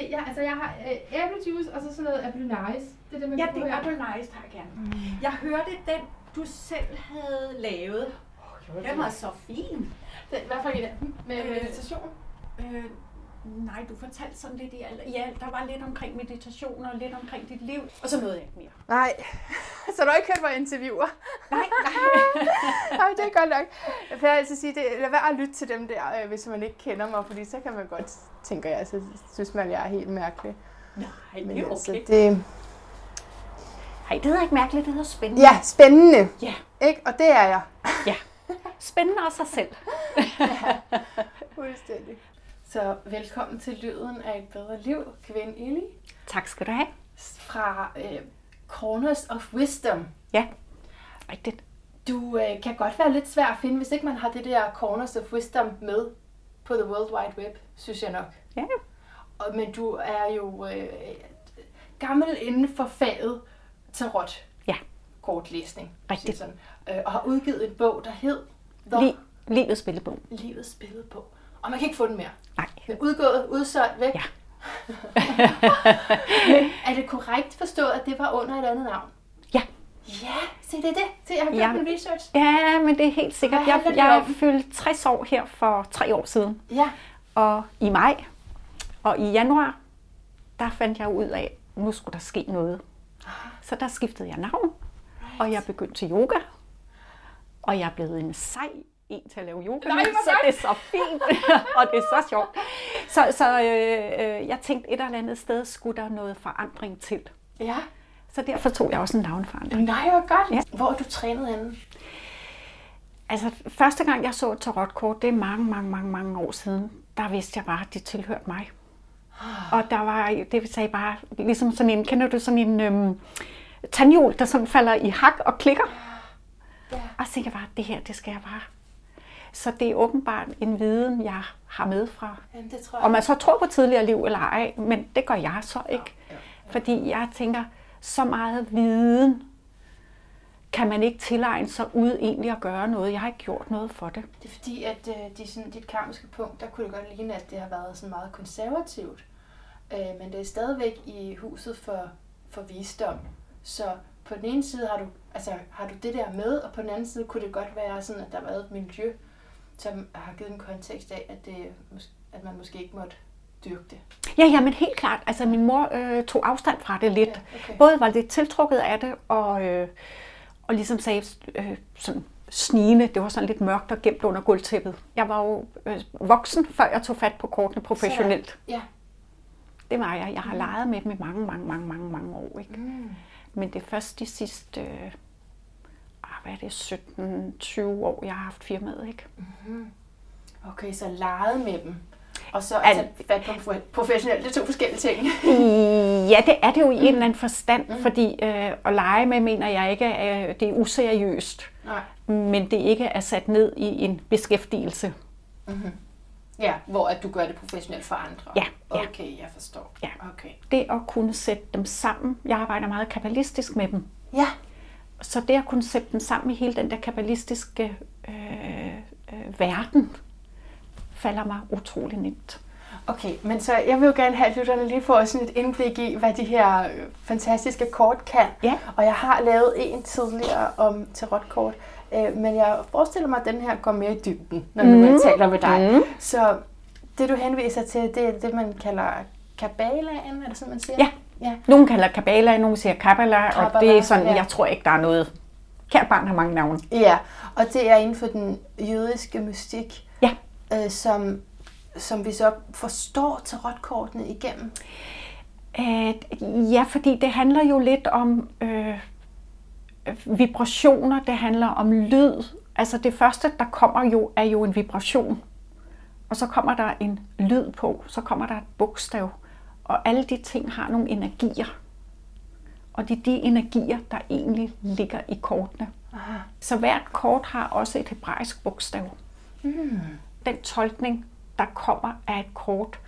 se, jeg, altså jeg har øh, æblejuice og så sådan noget apple nice. Det er det, man Ja, det er apple nice, tak gerne. Mm. Jeg hørte den, du selv havde lavet. Den var så fin. Den, hvad for en af dem? Med Øh, meditation? Øh, nej, du fortalte sådan lidt i alt. Ja, der var lidt omkring meditation og lidt omkring dit liv. Og så nåede jeg ikke mere. Nej, så du har ikke hørt vores interviewer? Nej, nej. Nej, det er godt nok. Jeg vil altså sige, det, lad være at lytte til dem der, øh, hvis man ikke kender mig, fordi så kan man godt, tænker jeg, så synes man, jeg er helt mærkelig. nej, det er altså, okay. det, Nej, det hedder ikke mærkeligt, det hedder spændende. ja, spændende. Ja. Ikke? Og det er jeg. Spændende af sig selv. Fuldstændig. Så velkommen til Lyden af et bedre liv, kvinde Eli, Tak skal du have. fra øh, Corners of Wisdom. Ja, rigtigt. Du øh, kan godt være lidt svær at finde, hvis ikke man har det der Corners of Wisdom med på The World Wide Web, synes jeg nok. Ja, Og, men du er jo øh, gammel inden for faget tarot. Ja. Kortlæsning. Rigtigt. Sådan. Øh, og har udgivet en bog, der hed The Li- livets spillebog. Livets Billedbog. Og man kan ikke få den mere. Nej. Den er udgået, udsolgt, væk. Ja. Men er det korrekt forstået, at det var under et andet navn? Ja. Ja, se det er det. Se, jeg har gjort Ja. min research. Ja, men det er helt sikkert. Hvad Jeg, jeg fyldte 60 år her for tre år siden. Ja. Og i maj og i januar, der fandt jeg ud af, at nu skulle der ske noget. Så der skiftede jeg navn, og jeg begyndte til yoga. Og jeg er blevet en sej en til at lave yoga, Nej, så det er så fint, og det er så sjovt. Så, så øh, øh, jeg tænkte, et eller andet sted skulle der noget forandring til. Ja. Så derfor tog jeg også en navnforandring. Nej, hvor godt. Ja. Hvor du trænet henne? Altså, første gang jeg så et tarotkort, det er mange, mange, mange, mange år siden, der vidste jeg bare, at det tilhørte mig. Og der var, det vil sige bare, ligesom sådan en, kender du sådan en øhm, tandhjul, der sådan falder i hak og klikker? Ja. Og så tænkte jeg bare, det her, det skal jeg bare. Så det er åbenbart en viden, jeg har med fra. Jamen, det tror jeg. Om man så tror på tidligere liv eller ej, men det gør jeg så ikke. Fordi jeg tænker, så meget viden kan man ikke tilegne sig uden egentlig at gøre noget. Jeg har ikke gjort noget for det. Det er fordi, at øh, de, sådan, dit karmiske punkt, der kunne det godt ligne, at det har været sådan meget konservativt. Øh, men det er stadigvæk i huset for, for visdom. Så på den ene side har du, altså, har du det der med, og på den anden side kunne det godt være sådan, at der har været et miljø, som har givet en kontekst af, at, det, at man måske ikke måtte dyrke det. Ja, ja, men helt klart. Altså, min mor øh, tog afstand fra det lidt. Ja, okay. Både var lidt tiltrukket af det, og, øh, og ligesom sagde øh, sådan snigende, det var sådan lidt mørkt og gemt under gulvtæppet. Jeg var jo øh, voksen, før jeg tog fat på kortene professionelt. Ja. Det var jeg. Jeg har leget med dem i mange, mange, mange, mange, mange år. Ikke? Mm. Men det er først de sidste, øh, hvad er det, 17-20 år, jeg har haft firmaet. Ikke? Okay, så lege med dem. Og så Al- altså, fat på en pro- professionel, det er to forskellige ting. Ja, det er det jo i en eller anden forstand, mm. fordi øh, at lege med, mener jeg ikke, at det er useriøst, Nej. men det ikke er sat ned i en beskæftigelse. Ja, hvor at du gør det professionelt for andre. Ja, ja. Okay, jeg forstår. Ja. Okay. Det at kunne sætte dem sammen, jeg arbejder meget kabbalistisk med dem, Ja. Så det at kunne sætte dem sammen i hele den der kabbalistiske øh, øh, verden, falder mig utrolig nemt. Okay, men så jeg vil jo gerne have, at lytterne lige får sådan et indblik i, hvad de her øh, fantastiske kort kan. Ja. Og jeg har lavet en tidligere om tarotkort, øh, men jeg forestiller mig, at den her går mere i dybden, når nu jeg taler med dig. Mm. Så det, du henviser til, det er det, man kalder kabbalaen, er det sådan, man siger? Ja. Ja. Nogle kalder Kabbala, nogle siger Kabbala, og det er sådan, ja. jeg tror ikke, der er noget. Kært barn har mange navne. Ja, og det er inden for den jødiske mystik, Ja. øh, som, som vi så forstår tarotkortene igennem. Øh, ja, fordi det handler jo lidt om øh, vibrationer, det handler om lyd. Altså det første, der kommer jo, er jo en vibration. Og så kommer der en lyd på, så kommer der et bogstav. Og alle de ting har nogle energier. Og det er de energier, der egentlig ligger i kortene. Aha. Så hvert kort har også et hebraisk bogstav. Mm. Den tolkning, der kommer af et kort,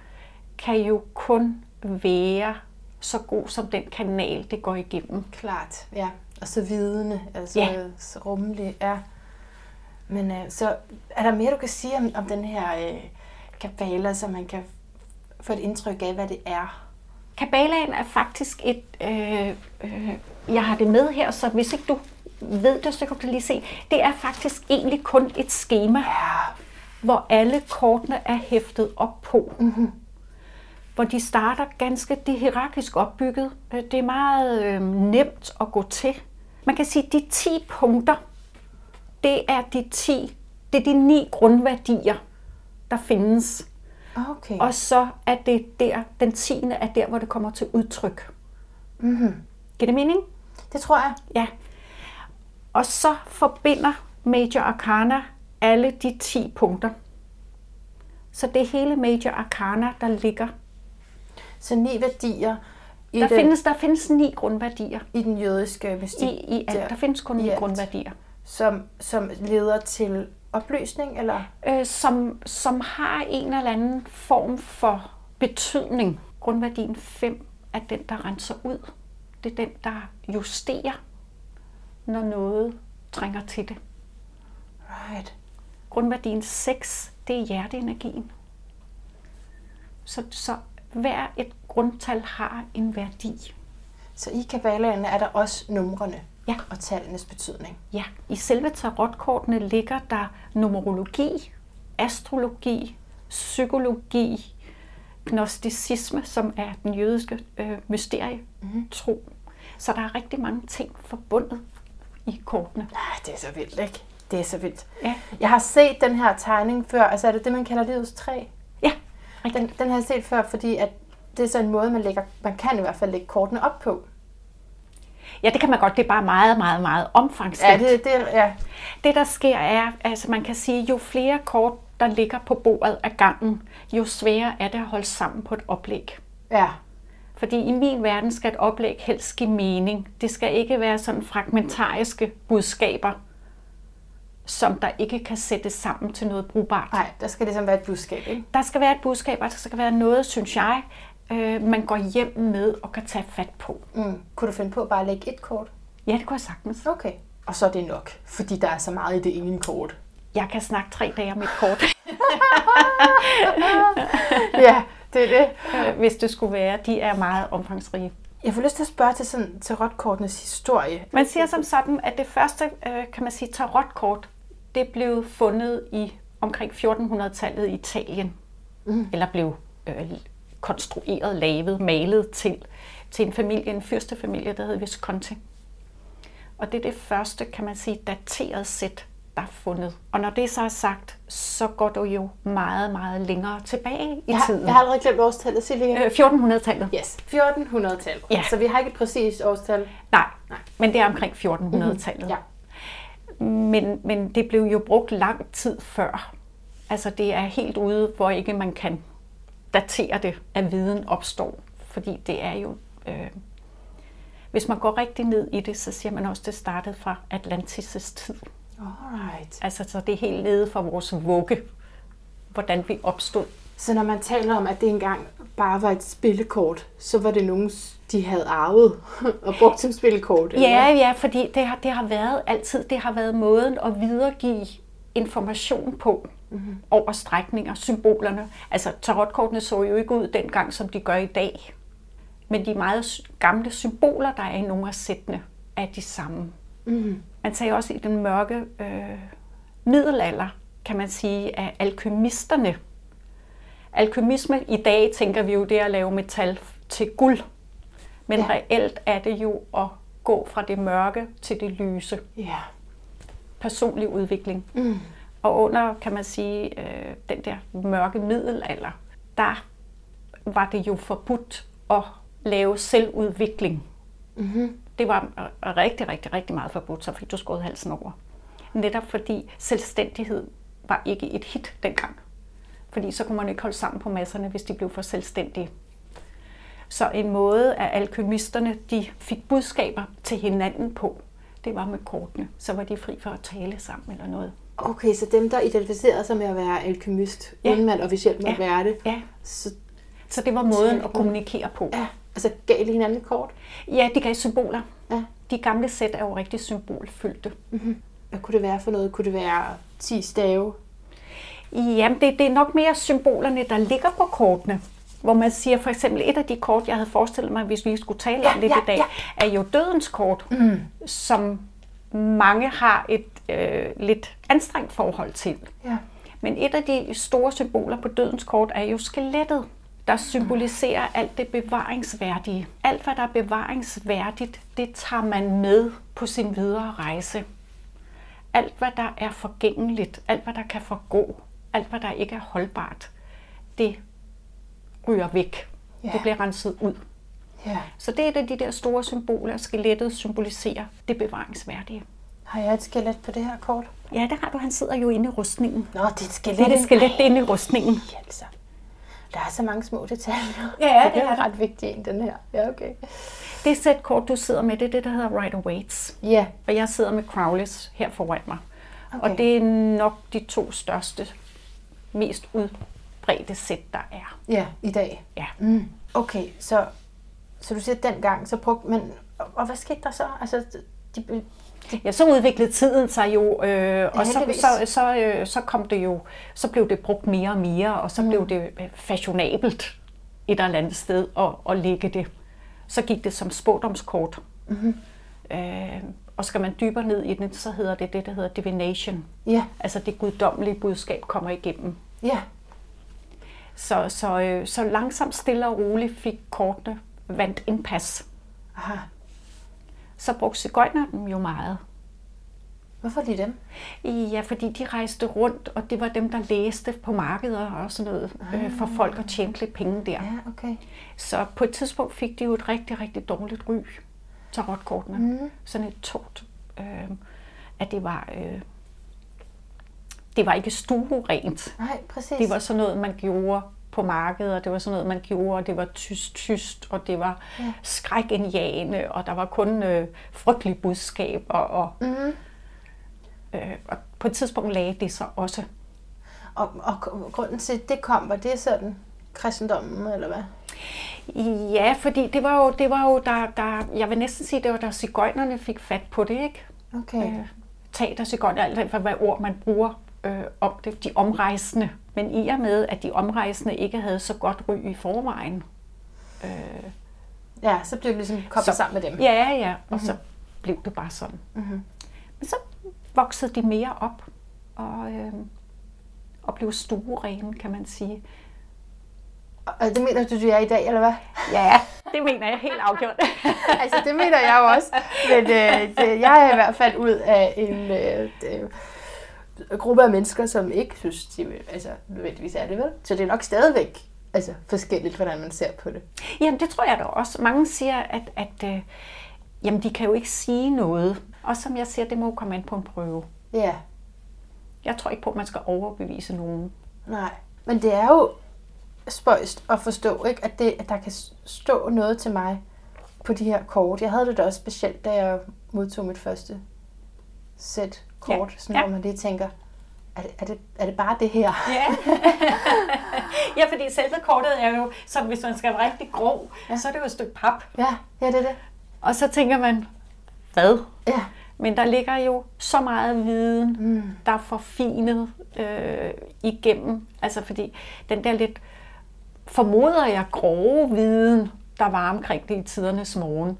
kan jo kun være så god som den kanal, det går igennem. Klart, ja. Og så vidende, altså Ja. så rummelig, ja. Men øh, så er der mere, du kan sige om, om den her øh, kabala, så man kan få et indtryk af, hvad det er? Kabalaen er faktisk et... Øh, øh, jeg har det med her, så hvis ikke du ved det, så kan du lige se. Det er faktisk egentlig kun et schema, Ja. hvor alle kortene er hæftet op på. Mm-hmm. Hvor de starter ganske, det er hierarkisk opbygget. Øh, Det er meget øh, nemt at gå til. Man kan sige, at de 10 punkter, det er de 10, det er de ni grundværdier, der findes. Okay. Og så er det der, den tiende er der, hvor det kommer til udtryk. Mm-hmm. Giver det mening? det tror jeg. Ja. Og så forbinder Major Arcana alle de 10 punkter. Så det er hele Major Arcana, der ligger. Så ni værdier i, Der den, findes, der findes ni grundværdier. i den jødiske mystik, I, i alt. Der findes kun ni grundværdier. som, som leder til opløsning, eller? øh, som, som har en eller anden form for betydning. Grundværdien 5 er den, der renser ud. Det er den, der justerer, når noget trænger til det. Right. Grundværdien 6, det er hjerteenergien. Så, så hver et grundtal har en værdi. Så i kabalaen er der også numrene Ja. og tallenes betydning. Ja, i selve tarotkortene ligger der numerologi, astrologi, psykologi, gnosticisme, som er den jødiske øh, mysterie, mm-hmm. tro. Så der er rigtig mange ting forbundet i kortene. Ah, det er så vildt, ikke? Det er så vildt. Ja, Jeg har set den her tegning før. Altså er det det, man kalder livets træ? ja Den, den har jeg set før, fordi at det er så en måde, man, lægger, man kan i hvert fald lægge kortene op på. Ja, det kan man godt. Det er bare meget, meget, meget omfangsrigt. Ja, det, det, ja. Det, der sker, er, altså man kan sige, jo flere kort, der ligger på bordet af gangen, jo sværere er det at holde sammen på et oplæg. ja. Fordi i min verden skal et oplæg helst give mening. Det skal ikke være sådan fragmentariske budskaber, som der ikke kan sættes sammen til noget brugbart. Nej, der skal ligesom være et budskab, ikke? Der skal være et budskab, og der skal være noget, synes jeg, øh, man går hjem med og kan tage fat på. Mm. Kunne du finde på bare at lægge et kort? Ja, det kunne jeg sagtens. Okay. Og så er det nok, fordi der er så meget i det ene kort. Jeg kan snakke tre dage om et kort, ja, det er det. øh, hvis det skulle være. De er meget omfangsrige. Jeg får lyst til at spørge til sådan tarotkortenes historie. Man siger som sådan, at det første, øh, kan man sige, tarotkort, det blev fundet i omkring 1400-tallet i Italien. Mm. Eller blev øh, konstrueret, lavet, malet til, til en familie, en fyrstefamilie, der hed Visconti. Og det er det første, kan man sige, daterede sæt, der er fundet. Og når det så er sagt, så går du jo meget, meget længere tilbage i Jeg har, tiden. jeg har allerede glemt årstallet. Sig igen. Øh, 1400-tallet. Yes, 1400-tallet. Ja. Så vi har ikke et præcist årstal. Nej, men det er omkring 1400-tallet. Ja. Men, men det blev jo brugt lang tid før. Altså det er helt ude, hvor ikke man kan datere det, at viden opstår. Fordi det er jo... Øh, hvis man går rigtig ned i det, så siger man også, at det startede fra Atlantis' tid. Alright. Altså så det er helt nede fra vores vugge, hvordan vi opstod. Så når man taler om, at det engang bare var et spillekort, så var det nogen, de havde arvet og brugt som spillekort? eller Ja, ja, fordi det har, det har været altid, det har været måden at videregive information på mm-hmm. over strækninger, symbolerne. Altså tarotkortene så jo ikke ud dengang, som de gør i dag. Men de meget gamle symboler, der er i nogle af sættene, er de samme. Mm. Man sagde også i den mørke øh, middelalder, kan man sige, at alkymisterne. Alkymisme i dag tænker vi jo det at lave metal til guld. Men ja. reelt er det jo at gå fra det mørke til det lyse. Ja. Personlig udvikling. Mm. Og under, kan man sige, øh, den der mørke middelalder, der var det jo forbudt at lave selvudvikling. Mm-hmm. Det var øh, rigtig, rigtig, rigtig meget forbudt, så fik du skåret halsen over. Netop fordi selvstændighed var ikke et hit dengang. Fordi så kunne man ikke holde sammen på masserne, hvis de blev for selvstændige. Så en måde, at alkymisterne de fik budskaber til hinanden på, det var med kortene. Så var de fri for at tale sammen eller noget. Okay, så dem, der identificerede sig med at være alkymist, ja. Ja. uden man officielt må Ja. være det, Ja, så så det var måden at kommunikere på. ja, altså gav de hinanden kort? Ja, de gav symboler. Ja. De gamle sæt er jo rigtig symbolfyldte. Hvad kunne det være for noget? Kunne det være 10 stave? Jamen, det, det er nok mere symbolerne, der ligger på kortene. hvor man siger, for eksempel et af de kort, jeg havde forestillet mig, hvis vi skulle tale Ja, om lidt ja, i dag, er jo dødens kort, mm. som mange har et øh, lidt anstrengt forhold til. Ja. Men et af de store symboler på dødens kort er jo skelettet, der symboliserer alt det bevaringsværdige. Alt, hvad der er bevaringsværdigt, det tager man med på sin videre rejse. Alt, hvad der er forgængeligt, alt, hvad der kan forgå, alt, hvad der ikke er holdbart, det ryger væk. Ja. Det bliver renset ud. ja. Så det er et af de der store symboler, skelettet symboliserer det bevaringsværdige. Har jeg et skelet på det her kort? Ja, der har du. Han sidder jo inde i rustningen. Nå, det er et skelet. Det er et skelet inde i rustningen. Ej, altså. Der er så mange små detaljer. Ja, det det er er ret vigtigt en, den her. Ja, okay. Det sæt kort, du sidder med, det er det, der hedder Rider Waits. Ja, Og jeg sidder med Crowleys her foran mig. Okay. Og det er nok de to største, mest udbredte sæt, der er. ja, i dag. Ja. Mm. Okay, så, så du siger, at dengang, så brugte man... Og, og hvad skete der så? Altså, de, Ja, så udviklede tiden sig jo, øh, og så, så, så, øh, så kom det jo, så blev det brugt mere og mere, og så mm. blev det øh, fashionabelt et eller andet sted at, at lægge det. Så gik det som spådomskort. Mm-hmm. Øh, og skal man dybere ned i den, så hedder det det, der hedder divination. ja, Altså det guddommelige budskab kommer igennem. ja, Så, så, øh, så langsomt, stille og roligt fik kortene vandt indpas. aha. Så brugte cigøjner dem jo meget. Hvorfor lige dem? Ja, fordi de rejste rundt, og det var dem, der læste på markeder og sådan noget, øh, for folk at tjene lidt penge der. Ja, okay. Så på et tidspunkt fik de jo et rigtig, rigtig dårligt ry, tarotkortene. Mm. Sådan et tungt, øh, at det var, øh, det var ikke stuerent. Nej, præcis. Det var sådan noget, man gjorde på markedet, og det var sådan noget, man gjorde, og det var tyst, tyst, og det var ja. skrækindjagende, og der var kun øh, frygtelige budskaber, og, Mhm. øh, og på et tidspunkt lagde det sig også. Og, og grunden til, at det kom, var det sådan kristendommen, eller hvad? Ja, fordi det var jo, det var jo der, der, jeg vil næsten sige, det var der cigøjnerne fik fat på det, ikke? Okay. Øh, teater, cigøjner, alt efter hvad ord man bruger øh, om det, de omrejsende. Men i og med, at de omrejsende ikke havde så godt ry i forvejen, øh, Ja, så blev det ligesom koblet sammen med dem. Ja, ja, og mm-hmm. så blev det bare sådan. Mm-hmm. Men så voksede de mere op og, øh, og blev stuerene, kan man sige. Og det mener du, du er i dag, eller hvad? Ja, det mener jeg helt afgjort. altså, det mener jeg jo også. Men øh, det, jeg er i hvert fald ud af en øh, det, gruppe af mennesker, som ikke synes, de altså, nødvendigvis er det vel. Så det er nok stadigvæk altså, forskelligt, hvordan man ser på det. Jamen, det tror jeg da også. Mange siger, at, at øh, jamen, de kan jo ikke sige noget. Og som jeg siger, det må komme an på en prøve. Ja, Jeg tror ikke på, at man skal overbevise nogen. nej. Men det er jo spøjst at forstå, ikke? At, det, at der kan stå noget til mig på de her kort. Jeg havde det da også specielt, da jeg modtog mit første sæt kort, Ja. sådan, Ja. hvor man lige tænker, er det, er, det, er det bare det her? Ja. ja, fordi selve kortet er jo, som hvis man skal være rigtig grov, ja. så er det jo et stykke pap. Ja, ja det er det. Og så tænker man, hvad? Ja, Men der ligger jo så meget viden, mm. der er forfinet øh, igennem. Altså fordi den der lidt, formoder jeg, grove viden, der var omkring det i tidernes morgen,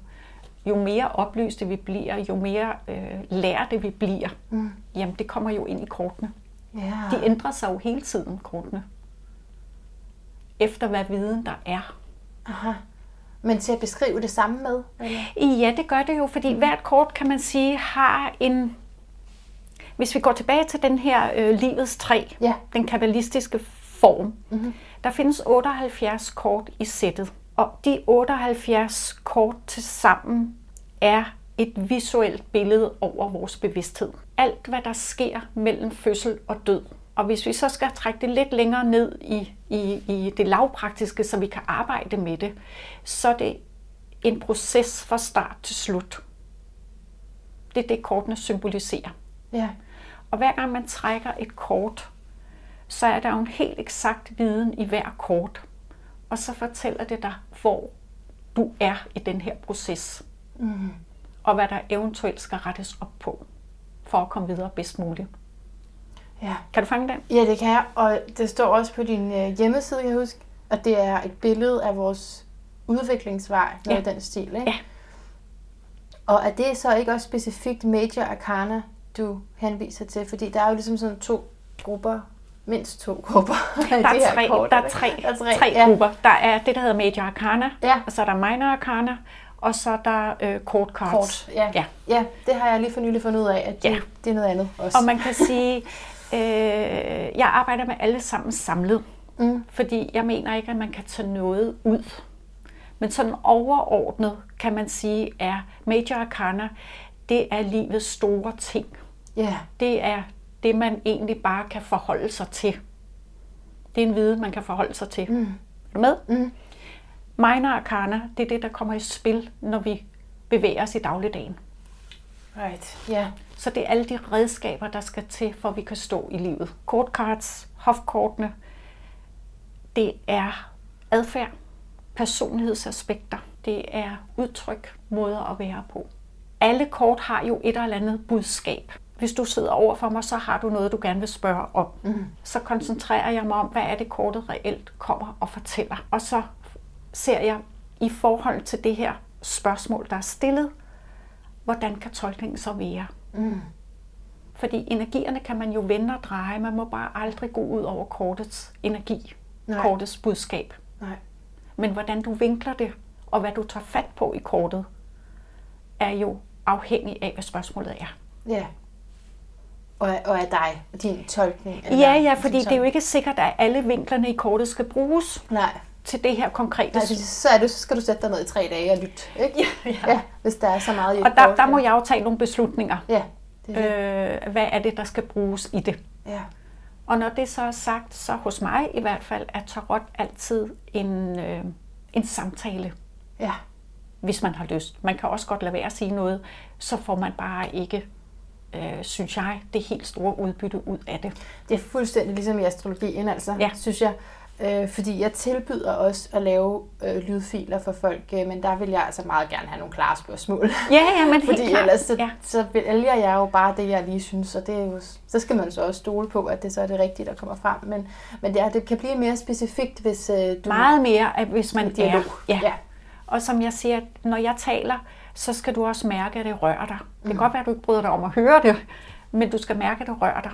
jo mere oplyste vi bliver, jo mere øh, lærte vi bliver, mm. jamen det kommer jo ind i kortene. ja. De ændrer sig jo hele tiden, kortene. Efter hvad viden der er. Aha. Men til at beskrive det samme med? Eller? Ja, det gør det jo, fordi hvert kort, kan man sige, har en... Hvis vi går tilbage til den her øh, livets træ, Ja. den kabbalistiske form, mm-hmm. der findes 78 kort i sættet. Og de 78 kort til sammen er et visuelt billede over vores bevidsthed. Alt, hvad der sker mellem fødsel og død. Og hvis vi så skal trække det lidt længere ned i, i, i det lavpraktiske, så vi kan arbejde med det, så er det en proces fra start til slut. Det er det, kortene symboliserer. Ja. Og hver gang man trækker et kort, så er der jo en helt eksakt viden i hver kort. Og så fortæller det dig, hvor du er i den her proces. Mm. Og hvad der eventuelt skal rettes op på, for at komme videre bedst muligt. ja. Kan du fange den? Ja, det kan jeg. Og det står også på din øh, hjemmeside, kan jeg huske, og det er et billede af vores udviklingsvej, noget Ja. den stil, ikke? Ja. Og er det så ikke også specifikt Major Arcana, du henviser til? Fordi der er jo ligesom sådan to grupper, mindst to grupper. Der det er her tre, kort, der er tre, Der er tre, tre ja. grupper. Der er det, der hedder Major Arcana, Ja. og så er der Minor Arcana, og så er der øh, Court Cards. Kort, ja. Ja. ja. det har jeg lige for nylig fundet ud af, at det, Ja. det er noget andet også. Og man kan sige, øh, jeg arbejder med alle sammen samlet, Mm. fordi jeg mener ikke, at man kan tage noget ud. Men sådan overordnet kan man sige, er Major Arcana, det er livets store ting. Ja, Det er det, man egentlig bare kan forholde sig til. Det er en viden, man kan forholde sig til. Mm. Er du med? Mm. Minor Arcana, det er det, der kommer i spil, når vi bevæger os i dagligdagen. right. Ja, Så det er alle de redskaber, der skal til, for at vi kan stå i livet. Kortcards, hofkortene, det er adfærd, personlighedsaspekter, det er udtryk, måder at være på. Alle kort har jo et eller andet budskab. Hvis du sidder over for mig, så har du noget, du gerne vil spørge om. Mm. Så koncentrerer jeg mig om, hvad er det kortet reelt kommer og fortæller. Og så ser jeg i forhold til det her spørgsmål, der er stillet, hvordan kan tolkningen så være? Fordi energierne kan man jo vende og dreje. Man må bare aldrig gå ud over kortets energi, Nej. Kortets budskab. nej. Men hvordan du vinkler det, og hvad du tager fat på i kortet, er jo afhængig af, hvad spørgsmålet er. Ja. Og, og af dig, og din tolkning. Ja, ja, fordi det er jo ikke sikkert, at alle vinklerne i kortet skal bruges Nej, til det her konkrete. Nej, så, er det, så skal du sætte dig ned i tre dage og lytte, ikke? Ja, ja. ja hvis der er så meget i et Og der, der må jeg jo tage nogle beslutninger. Ja, det er det. Øh, hvad er det, der skal bruges i det? Ja. Og når det så er sagt, så hos mig i hvert fald er tarot altid en, øh, en samtale, ja. hvis man har lyst. Man kan også godt lade være at sige noget, så får man bare ikke, øh, synes jeg, det helt store udbytte ud af det. Det er fuldstændig ligesom i astrologien, altså, Ja. synes jeg. Øh, fordi jeg tilbyder også at lave øh, lydfiler for folk, øh, men der vil jeg altså meget gerne have nogle klare spørgsmål. Ja, ja, men helt Fordi klart. ellers så, Ja. så vælger jeg jo bare det, jeg lige synes, og det er jo, så skal man så også stole på, at det så er det rigtige, der kommer frem. Men, men det, er, det kan blive mere specifikt, hvis øh, du... Meget mere, hvis man dialog. er. Ja. Ja. Og som jeg siger, når jeg taler, så skal du også mærke, at det rører dig. Det Mm. kan godt være, at du ikke bryder dig om at høre det, men du skal mærke, at det rører dig.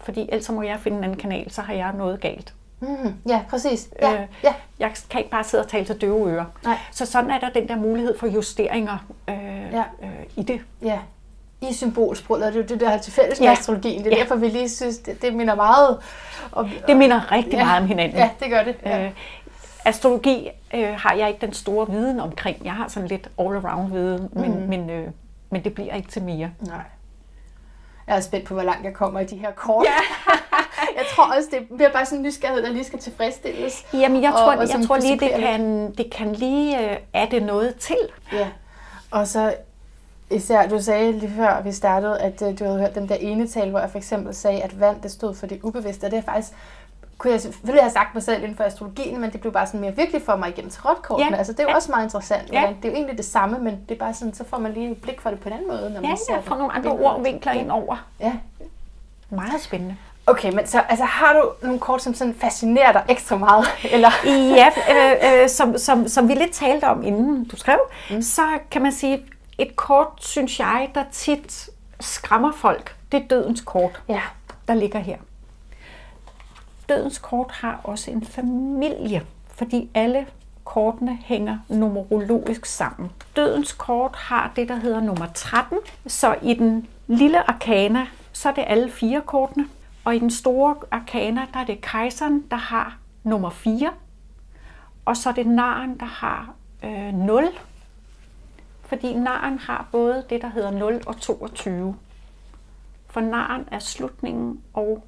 Fordi ellers må jeg finde en anden kanal, så har jeg noget galt. Mm, ja, præcis. Ja, Øh, ja. Jeg kan ikke bare sidde og tale til døve ører. Nej. Så sådan er der den der mulighed for justeringer øh, Ja. øh, i det. Ja. I symbolsproget, og det er jo det, der har til fælles med Ja. astrologien. Det er Ja. derfor, vi lige synes, det, det minder meget om... Det minder rigtig ja. meget om hinanden. Ja, det gør det. Ja. Øh, astrologi øh, har jeg ikke den store viden omkring. Jeg har sådan lidt all-around viden, men, Mhm. men, øh, men det bliver ikke til mere. Nej. Jeg er spændt på, hvor langt jeg kommer i de her kort. Ja. jeg tror også, det bliver bare sådan en nysgerrighed, der lige skal tilfredsstilles. Jamen, jeg Og- tror, og jeg som tror lige, det kan, det kan lige øh, adde noget til. Ja. Og så især, du sagde lige før vi startede, at øh, du havde hørt den der ene tale, hvor jeg for eksempel sagde, at vand, det stod for det ubevidste. Og det er faktisk, kunne jeg selvfølgelig have sagt mig selv inden for astrologien, men det blev bare sådan mere virkelig for mig igennem tarotkortene. Ja. Altså, det er jo Ja. også meget interessant. Ja. Hvordan, det er jo egentlig det samme, men det er bare sådan, så får man lige et blik for det på en anden måde, når man Ja, ser jeg det. får nogle andre ord vinkler Ja. ind over. Ja. Meget spændende. Okay, men så altså, har du nogle kort, som sådan fascinerer dig ekstra meget? Eller? Ja, øh, øh, som, som, som vi lidt talte om, inden du skrev, mm. så kan man sige, et kort, synes jeg, der tit skræmmer folk, det er dødens kort, Ja. der ligger her. Dødens kort har også en familie, fordi alle kortene hænger numerologisk sammen. Dødens kort har det, der hedder nummer 13, så i den lille arkana, så er det alle fire kortene, og i den store arkana, der er det kejseren, der har nummer 4, og så er det naren, der har øh, 0, fordi naren har både det, der hedder 0 og 22. For naren er slutningen og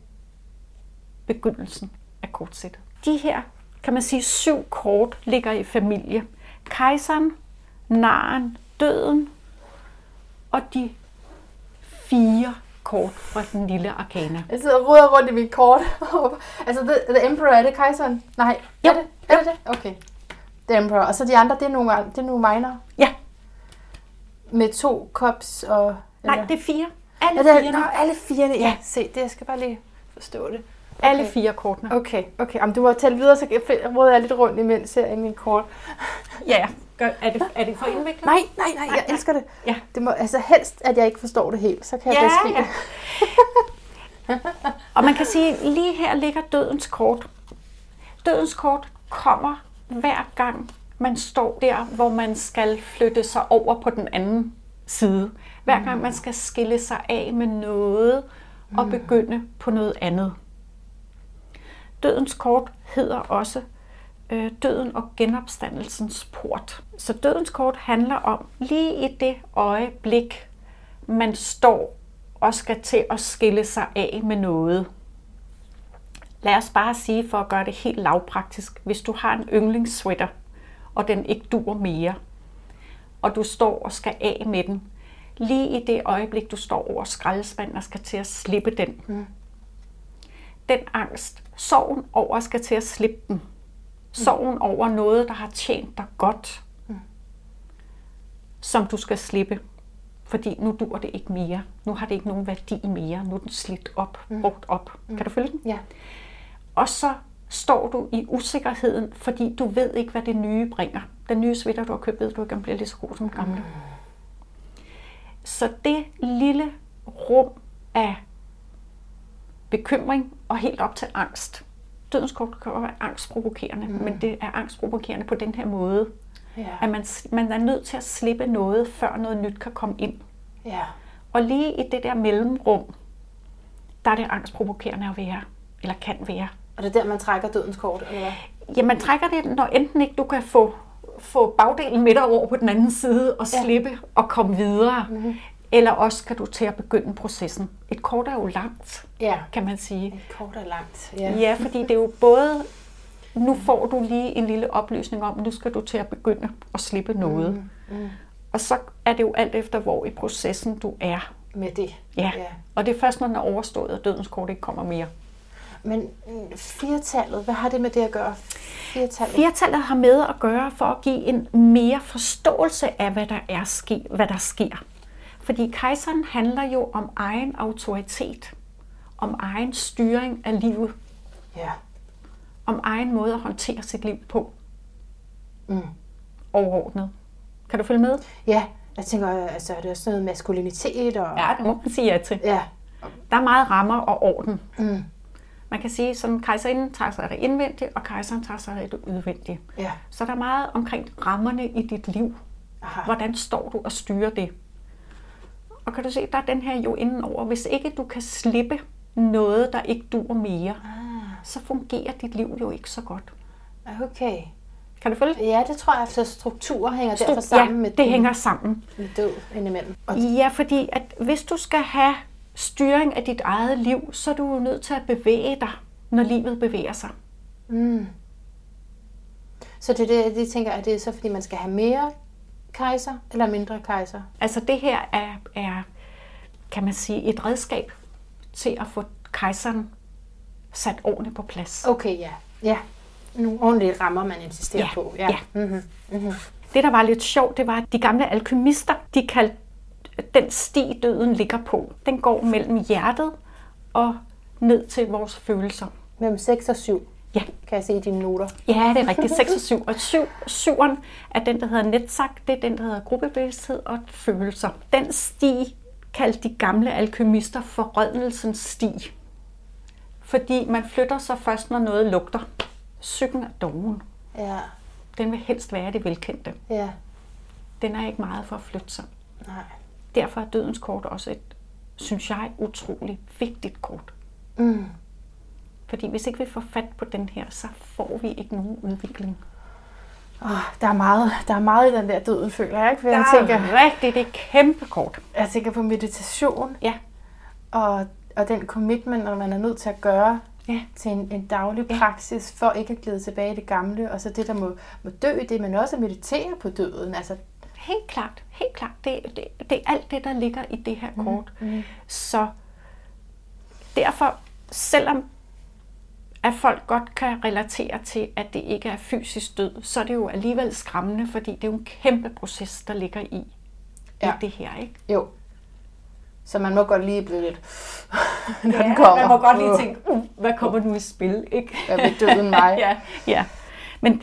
begyndelsen af kortsættet. De her, kan man sige, syv kort ligger i familie. Kejseren, naren, døden og de fire kort fra den lille arkana. Jeg sidder og ruder rundt i mit kort. altså, the, the Emperor, er det kejseren? Nej, Jo. er det? Er det det? Okay. The Emperor. Og så de andre, det er nogle, det er nogle minor. Ja, Med to cups og... nej, det er fire. Alle Ja, det er, fire. nå, alle fire. Ja, se, det jeg skal bare lige forstå det. Alle fire kortene. Okay, okay. Om du må tælle videre, så råder jeg lidt rundt imens jeg i min kort. Ja, gør, er, det, er det for indviklet? Nej, nej, nej, jeg elsker det. Ja. Det må altså helst, at jeg ikke forstår det helt, så kan jeg Ja, bedst ja. Og man kan sige, lige her ligger dødens kort. Dødens kort kommer hver gang man står der, hvor man skal flytte sig over på den anden side. Hver gang man skal skille sig af med noget og begynde på noget andet. Dødens kort hedder også øh, døden og genopstandelsens port. Så dødens kort handler om lige i det øjeblik, man står og skal til at skille sig af med noget. Lad os bare sige, for at gøre det helt lavpraktisk, hvis du har en yndlingssweater, og den ikke dur mere, og du står og skal af med den, lige i det øjeblik, du står over skraldespanden og skal til at slippe den. Mm. Den angst, sorgen over skal til at slippe den. Sorgen over noget, der har tjent dig godt, mm. som du skal slippe. Fordi nu dur det ikke mere. Nu har det ikke nogen værdi mere. Nu er den slidt op, brugt op. Kan du følge den? Ja. Og så står du i usikkerheden, fordi du ved ikke, hvad det nye bringer. Den nye sweater, du har købt, ved du ikke, om bliver lige så god som den gamle. Så det lille rum af bekymring og helt op til angst. Dødens kort kan være angstprovokerende, mm. men det er angstprovokerende på den her måde, Ja. at man, man er nødt til at slippe noget, før noget nyt kan komme ind. ja. Og lige i det der mellemrum, der er det angstprovokerende at være, eller kan være. Og det er der, man trækker dødens kort, eller hvad? Ja, man trækker det, når enten ikke du kan få, få bagdelen med dig over på den anden side og Ja. slippe og komme videre. Mm-hmm. Eller også skal du til at begynde processen. Et kort er jo langt, Ja. kan man sige. Et kort er langt. Ja, ja fordi det er jo både, nu får du lige en lille oplysning om, nu skal du til at begynde at slippe noget. Mm, mm. Og så er det jo alt efter, hvor i processen du er. Med det. Ja. Ja. Og det er først, når den er overstået, at dødens kort ikke kommer mere. Men mm, firetallet, hvad har det med det at gøre? Firetallet? Flertallet har med at gøre for at give en mere forståelse af, hvad der, er ske, hvad der sker. Fordi kejseren handler jo om egen autoritet, om egen styring af livet, Ja. om egen måde at håndtere sit liv på Mm. overordnet. Kan du følge med? Ja, jeg tænker, altså, er det også noget maskulinitet? Og... Ja, det må man sige ja til. Ja. Der er meget rammer og orden. Mm. Man kan sige, at kejserinden tager sig af det indvendige, og kejseren tager sig af det udvendige. Ja. Så der er meget omkring rammerne i dit liv. Aha. Hvordan står du og styrer det? Og kan du se, der er den her jo indenover. Hvis ikke du kan slippe noget, der ikke dur mere, Ah. så fungerer dit liv jo ikke så godt. Okay. Kan du følge? Ja, det tror jeg, for strukturer hænger derfor ja, sammen med, det hænger sammen. med død indimellem. Og Ja, fordi at hvis du skal have styring af dit eget liv, så er du jo nødt til at bevæge dig, når livet bevæger sig. Mm. Så det er det, de tænker, at det er så, fordi man skal have mere kejser eller mindre kejser? Altså det her er, er, kan man sige, et redskab til at få kejseren sat ordentligt på plads. Okay, ja. Ja. Nogle ordentlige rammer, man insisterer Ja, på. ja. Mm-hmm. Mm-hmm. Det, der var lidt sjovt, det var, at de gamle alkymister, de kaldte den sti, døden ligger på. Den går mellem hjertet og ned til vores følelser. Mellem 6 og 7, Ja, kan jeg se i dine noter. ja det er rigtigt. 6 og 7. Og 7, 7'eren er den, der hedder netzak. Det er den, der hedder gruppebevidsthed og følelser. Den sti kaldte de gamle alkymister forrødnelsens sti. Fordi man flytter sig først, når noget lugter. Psyken er doven. Ja. Den vil helst være det velkendte. Ja. Den er ikke meget for at flytte sig. Nej. Derfor er dødens kort også et, synes jeg, utroligt vigtigt kort. Mm. Fordi hvis ikke vi får fat på den her, så får vi ikke nogen udvikling. Oh, der, er meget, der er meget i den der døden, føler jeg. Ikke? For Der jeg, er tænker, rigtig, det er kæmpe kort. jeg tænker på meditation Ja, og, og den commitment, når man er nødt til at gøre ja, til en, en daglig Ja. praksis, for ikke at glide tilbage i det gamle, og så det, der må, må dø i det, men også at meditere på døden. Altså, helt klart. Helt klart. Det, det, det er alt det, der ligger i det her kort. mm. Så derfor, selvom at folk godt kan relatere til, at det ikke er fysisk død, så er det jo alligevel skræmmende, fordi det er jo en kæmpe proces, der ligger i, Ja. i det her. Ikke? Jo. Så man må godt lige blive lidt, når Ja, den kommer. man må godt lige tænke, uh, hvad kommer nu i spil, ikke? Hvad vil døden mig? ja, ja. Men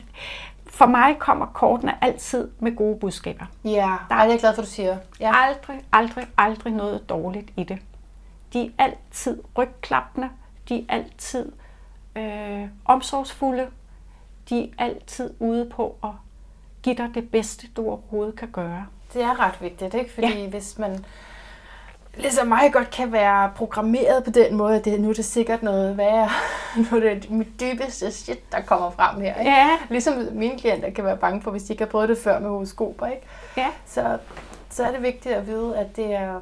for mig kommer kortene altid med gode budskaber. ja. Det er jeg glad for, du siger. Ja. Aldrig, aldrig, aldrig noget dårligt i det. De er altid rygklappende, de er altid øh, omsorgsfulde, de er altid ude på at give dig det bedste, du overhovedet kan gøre. Det er ret vigtigt, ikke? Fordi ja. hvis man ligesom mig godt kan være programmeret på den måde, at det, nu er det sikkert noget værre, nu er det mit dybeste shit, der kommer frem her. Ikke? Ja, Ligesom mine klienter kan være bange for, hvis de ikke har prøvet det før med horoskoper. Ikke? ja, Så, så er det vigtigt at vide, at det er,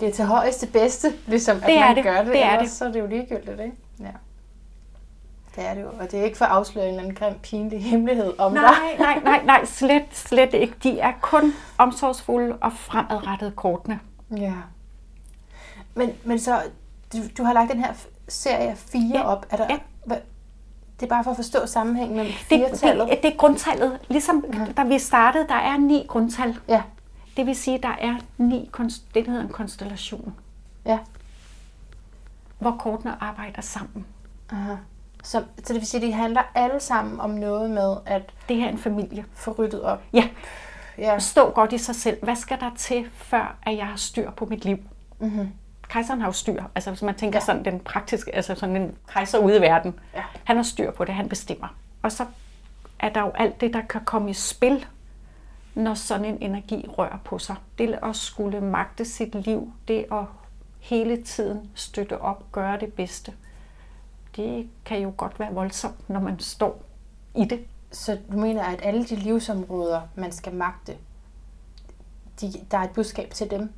det er til højeste bedste, ligesom at Det er man det. gør det. Det er ellers det. så er det jo ligegyldigt, ikke? Ja. Det er det jo, og det er ikke for at afsløre en eller anden grim, pinlig hemmelighed om dig. nej, nej, nej, nej, slet, slet ikke. De er kun omsorgsfulde og fremadrettede kortene. Ja. Men, men så, du, du har lagt den her serie af fire Ja. op. Er der, Ja. hvad, det er bare for at forstå sammenhængen mellem Det, firetallet. det, det er grundtallet. Ligesom da vi startede, der er ni grundtal. Ja, Det vil sige, der er ni, det der hedder en konstellation, ja. hvor kortene arbejder sammen. Aha. Så, så det vil sige, at de handler alle sammen om noget med at Det her er en familie. få ryddet op. Ja, Ja. stå godt i sig selv. Hvad skal der til, før at jeg har styr på mit liv? Mm-hmm. Kejseren har jo styr. Altså hvis man tænker Ja. sådan den praktiske, altså sådan en kejser ude i verden. Ja. Han har styr på det, han bestemmer. Og så er der jo alt det, der kan komme i spil, når sådan en energi rører på sig. Det at skulle magte sit liv, det at hele tiden støtte op, gøre det bedste. Det kan jo godt være voldsomt, når man står i det. Så du mener, at alle de livsområder, man skal magte, de, der er et budskab til dem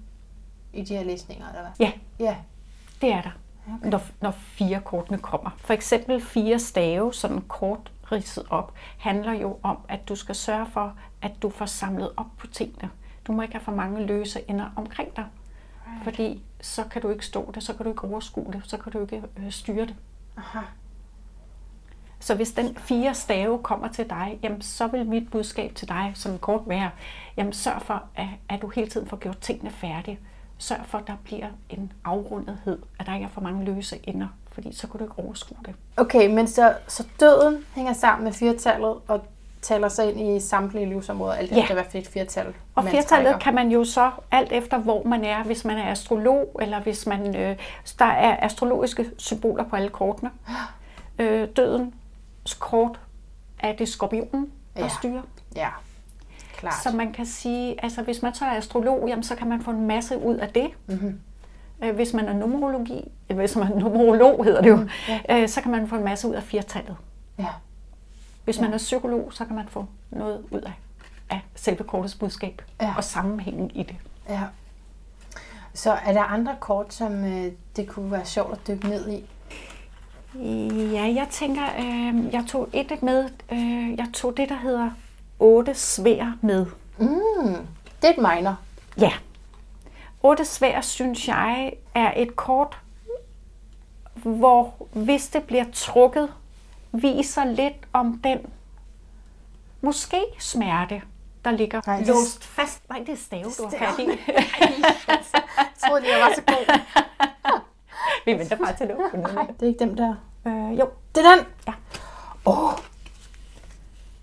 i de her læsninger, eller hvad? Ja, Ja. det er der. Okay. Når, når fire kortene kommer. For eksempel fire stave, sådan kort ridset op, handler jo om, at du skal sørge for, at du får samlet op på tingene. Du må ikke have for mange løse ender omkring dig. Right. Fordi så kan du ikke stå det, så kan du ikke overskue det, så kan du ikke øh, styre det. Aha. Så hvis den fire stave kommer til dig, jamen, så vil mit budskab til dig som kort være, jamen, sørg for, at, at du hele tiden får gjort tingene færdige. Sørg for, at der bliver en afrundethed, at der ikke er for mange løse ender, fordi så kan du ikke overskue det. Okay, men så, så døden hænger sammen med firetallet og taler sig ind i samtlige livsområder, alt Ja. efter hvad for et firtal Og firtallet kan man jo så, alt efter hvor man er, hvis man er astrolog, eller hvis man, øh, der er astrologiske symboler på alle kortene. Øh, dødens kort er det skorpionen, der Ja. styrer. Ja, klart. Så man kan sige, altså hvis man så er astrolog, jamen, så kan man få en masse ud af det. Mhm. Øh, Hvis man er numerologi, eller hvis man er numerolog hedder det jo, Mhm, øh, så kan man få en masse ud af firtallet. Ja. Hvis man er psykolog, så kan man få noget ud af, af selve kortets budskab Ja. og sammenhængen i det. ja. Så er der andre kort, som øh, det kunne være sjovt at dykke ned i? Ja, jeg tænker, øh, jeg tog et med, øh, jeg tog det, der hedder otte svær med. Mm, det er et minor. Ja. Otte svær, synes jeg, er et kort, hvor hvis det bliver trukket, viser lidt om den måske smerte, der ligger Nej, det- låst fast. Nej, det er stave, du har fat i. Jeg troede lige, jeg var så god. Vi venter bare til nu. Nej, det er ikke dem der. Øh, jo. Det er den! Ja. Åh! Oh.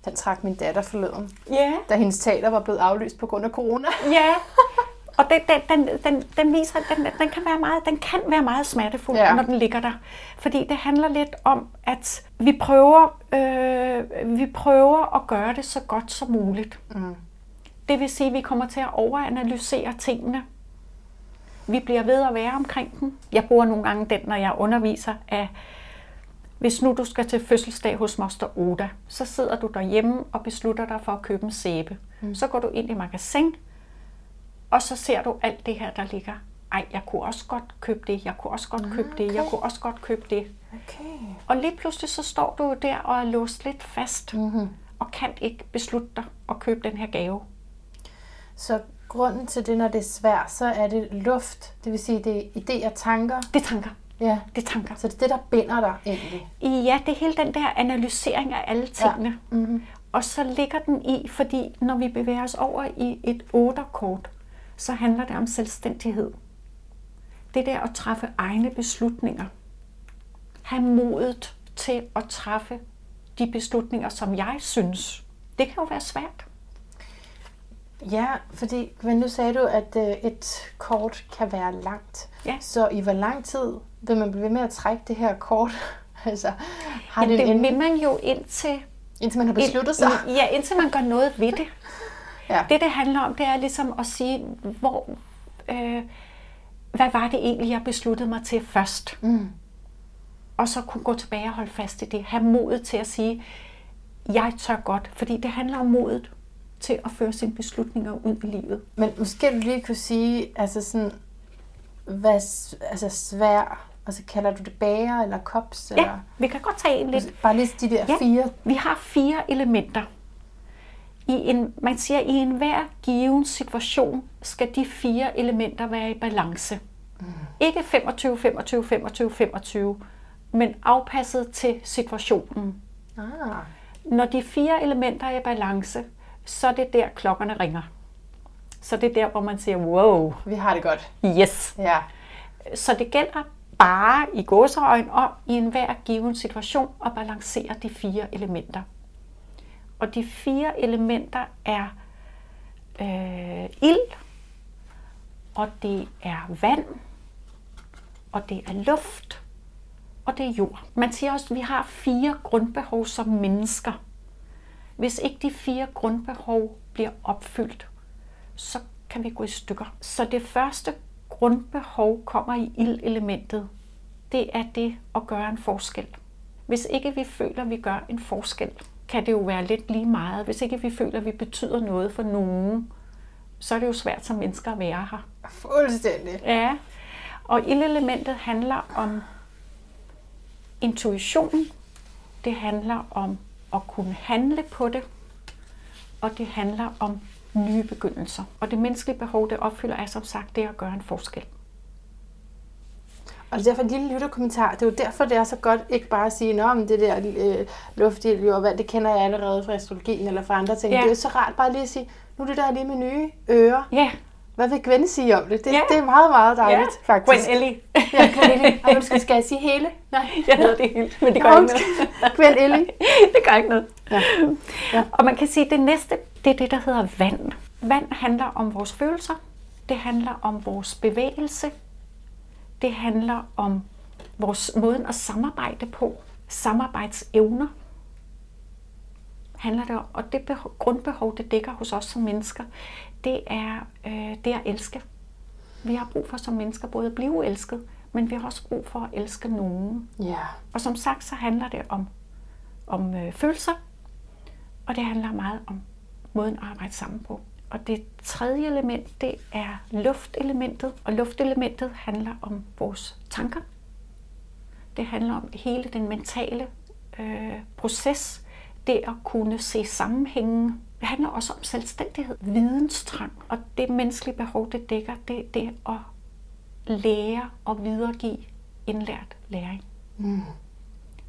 Den trak min datter forleden, Ja. da hendes teater var blevet aflyst på grund af corona. Ja. Og den, den, den, den, den viser, at den, den, kan være meget, den kan være meget smertefuld, Ja. ja. når den ligger der. Fordi det handler lidt om, at vi prøver, øh, vi prøver at gøre det så godt som muligt. Mm. Det vil sige, at vi kommer til at overanalysere tingene. Vi bliver ved at være omkring dem. Jeg bruger nogle gange den, når jeg underviser, at hvis nu du skal til fødselsdag hos Moster Oda, så sidder du derhjemme og beslutter dig for at købe en sæbe. Mm. Så går du ind i magasin, og så ser du alt det her, der ligger. Ej, jeg kunne også godt købe det, jeg kunne også godt købe det, jeg okay. kunne også godt købe det. Okay. Og lige pludselig så står du der og er låst lidt fast, Mm-hmm. og kan ikke beslutte dig at købe den her gave. Så grunden til det, når det er svært, så er det luft. Det vil sige, det er idéer og tanker. Det er tanker. Ja. Det er tanker. Så det er det, der binder dig egentlig. Ja, det er hele den der analysering af alle tingene. Ja. Mm-hmm. Og så ligger den i, fordi når vi bevæger os over i et otterkort, så handler det om selvstændighed. det der at træffe egne beslutninger. have modet til at træffe de beslutninger, som jeg synes. Det kan jo være svært. Ja, fordi men nu sagde du, at øh, et kort kan være langt. Ja. Så i hvor lang tid vil man blive ved med at trække det her kort? altså, har Ja, det det en vil man jo indtil, indtil man har besluttet sig? ind, ja, indtil man gør noget ved det. Ja. Det, det handler om, det er ligesom at sige, hvor, øh, hvad var det egentlig, jeg besluttede mig til først? Mm. Og så kunne gå tilbage og holde fast i det. Have modet til at sige, jeg tør godt. Fordi det handler om modet til at føre sine beslutninger ud i livet. Men måske du lige kunne sige, altså sådan, hvad, altså svær, altså kalder du det bager eller kops? Ja, Eller, vi kan godt tage en lidt. Bare lige de der Ja. fire. Vi har fire elementer. I en, man siger, at i enhver given situation skal de fire elementer være i balance. Mm. Ikke 25, 25, 25, 25, men afpasset til situationen. Ah. Når de fire elementer er i balance, så er det der, klokkerne ringer. Så det er der, hvor man siger, wow, Vi har det godt. yes. Ja. Så det gælder bare i gåseøjen om i enhver given situation at balancere de fire elementer. Og de fire elementer er øh, ild, og det er vand, og det er luft, og det er jord. Man siger også, at vi har fire grundbehov som mennesker. Hvis ikke de fire grundbehov bliver opfyldt, så kan vi gå i stykker. Så det første grundbehov kommer i ildelementet. Det er det at gøre en forskel. Hvis ikke vi føler, at vi gør en forskel, kan det jo være lidt lige meget. Hvis ikke vi føler, at vi betyder noget for nogen, så er det jo svært som mennesker at være her. Fuldstændig. Ja, og ildelementet handler om intuition. Det handler om at kunne handle på det. Og det handler om nye begyndelser. Og det menneskelige behov, det opfylder, er som sagt det at gøre en forskel. Og det er derfor en lille lytterkommentar. Det er jo derfor, det er så godt ikke bare at sige, at det der øh, luftild, og vand, det kender jeg allerede fra astrologien eller fra andre ting. Ja. Det er jo så rart bare lige at sige, nu lytter jeg lige med nye ører. Ja, Hvad vil Gwen sige om det? Det, Ja. det er meget, meget dejligt, ja. faktisk. Gwen Ellie. Ja, Gwen Ellie. Ej, undskyld, skal jeg sige hele? Nej. Jeg hedder det helt, men det Nå, gør ikke noget. Gwen Ellie. det gør ikke noget. Ja. Ja. Og man kan sige, at det næste, det er det, der hedder vand. Vand handler om vores følelser. Det handler om vores bevægelse. Det handler om vores måden at samarbejde på. Samarbejdsevner handler det om. Og det behov, grundbehov, det dækker hos os som mennesker, det er øh, det at elske. Vi har brug for som mennesker både at blive elsket, men vi har også brug for at elske nogen. Ja. Og som sagt, så handler det om, om øh, følelser, og det handler meget om måden at arbejde sammen på. Og det tredje element, det er luftelementet, og luftelementet handler om vores tanker. Det handler om hele den mentale øh, proces, det at kunne se sammenhængen. Det handler også om selvstændighed, videnstrang, og det menneskelige behov, det dækker, det er det at lære og videregive indlært læring. Mm.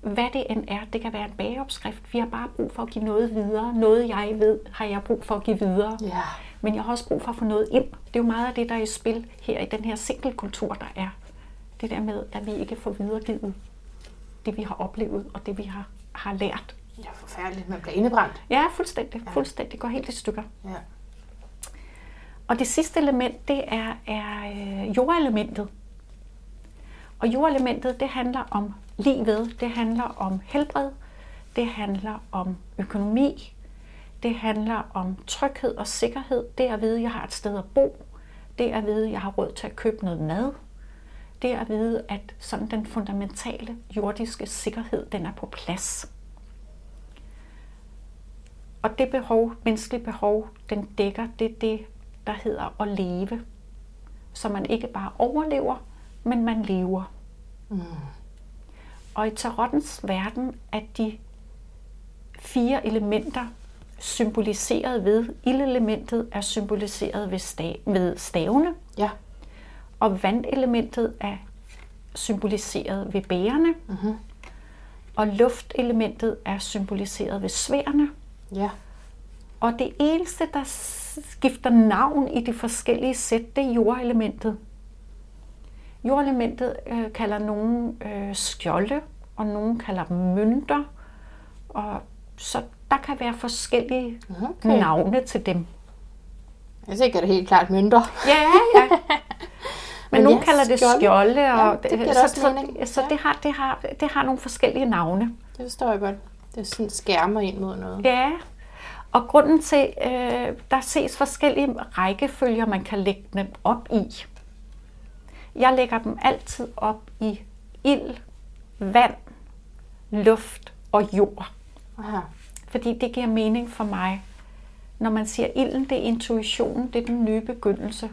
Hvad det end er, det kan være en bageopskrift. Vi har bare brug for at give noget videre. Noget jeg ved, har jeg brug for at give videre. Ja. Men jeg har også brug for at få noget ind. Det er jo meget af det, der er i spil her i den her single-kultur, der er. Det der med, at vi ikke får videregivet det, vi har oplevet, og det, vi har, har lært. Ja, forfærdeligt. Man bliver indebrændt. Ja, fuldstændig. Fuldstændig. Det går helt i stykker. Ja. Og det sidste element, det er, er øh, jordelementet. Og jordelementet, det handler om livet, det handler om helbred, det handler om økonomi, det handler om tryghed og sikkerhed, det at vide, at jeg har et sted at bo, det at vide, at jeg har råd til at købe noget mad, det at vide, at sådan den fundamentale jordiske sikkerhed, den er på plads. Og det behov, menneskelige behov, den dækker, det er det, der hedder at leve. Så man ikke bare overlever, men man lever. Mm. Og i tarottens verden er de fire elementer symboliseret ved. Ildelementet er symboliseret ved, sta- ved stavene, Ja. og vandelementet er symboliseret ved bærerne, Mhm. og luftelementet er symboliseret ved sværene. Ja. Og det eneste, der skifter navn i de forskellige sæt, det er jordelementet. Jordelementet øh, kalder nogen øh, skjolde, og nogen kalder dem mønter. Og så der kan være forskellige Okay. navne til dem. Jeg tænker det helt klart mønter. Ja, ja. Men, Men nogen ja, kalder det skjolde. skjolde, Ja, og det giver så, også mening. så, så Ja. det, har, det, har, det har nogle forskellige navne. Det forstår jeg godt. Det er sådan skærmer ind mod noget. Ja, og grunden til, øh, der ses forskellige rækkefølger, man kan lægge dem op i. Jeg lægger dem altid op i ild, vand, luft og jord. Aha. Fordi det giver mening for mig. Når man siger ilden, det er intuitionen, det er den nye begyndelse.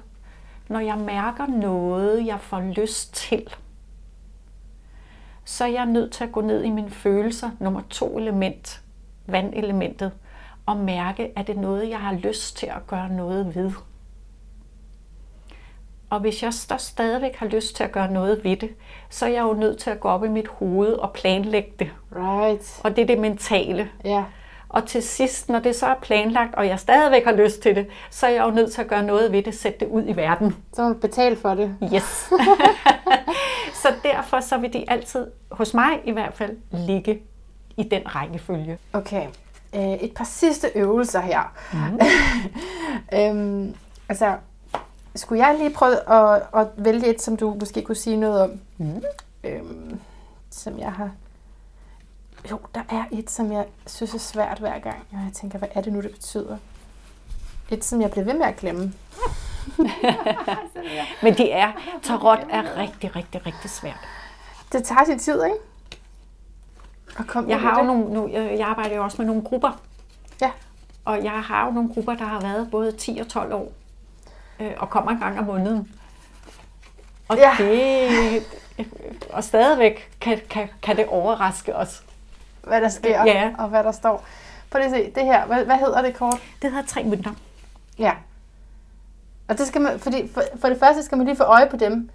Når jeg mærker noget, jeg får lyst til, så er jeg nødt til at gå ned i mine følelser, nummer to element, vandelementet, og mærke, at det er noget, jeg har lyst til at gøre noget ved. Og hvis jeg stadigvæk har lyst til at gøre noget ved det, så er jeg jo nødt til at gå op i mit hoved og planlægge det. Right. Og det er det mentale. Ja. Og til sidst, når det så er planlagt, og jeg stadigvæk har lyst til det, så er jeg jo nødt til at gøre noget ved det, sætte det ud i verden. Så må du betale for det. Yes. så derfor så vil de altid, hos mig i hvert fald, ligge i den rækkefølge. Okay. Øh, et par sidste øvelser her. Mm. øhm, altså, skulle jeg lige prøve at, at vælge et, som du måske kunne sige noget om? Mm. Øhm, som jeg har... Jo, der er et, som jeg synes er svært hver gang. Og jeg tænker, hvad er det nu, det betyder? Et, som jeg bliver ved med at glemme. Men det er, tarot er rigtig, rigtig, rigtig svært. Det tager sin tid, ikke? At komme Jeg har jo nogle, nu, jeg jeg arbejder jo også med nogle grupper, Ja. og jeg har jo nogle grupper, der har været både 10 og 12 år, øh, og kommer en gang om måneden. Og Ja. det, og stadigvæk kan, kan, kan det overraske os. Hvad der sker, Ja. og hvad der står. Prøv lige at se, det her, hvad, hvad hedder det kort? Det hedder tre mønter. Ja. Og det skal man, fordi for, for det første skal man lige få øje på dem.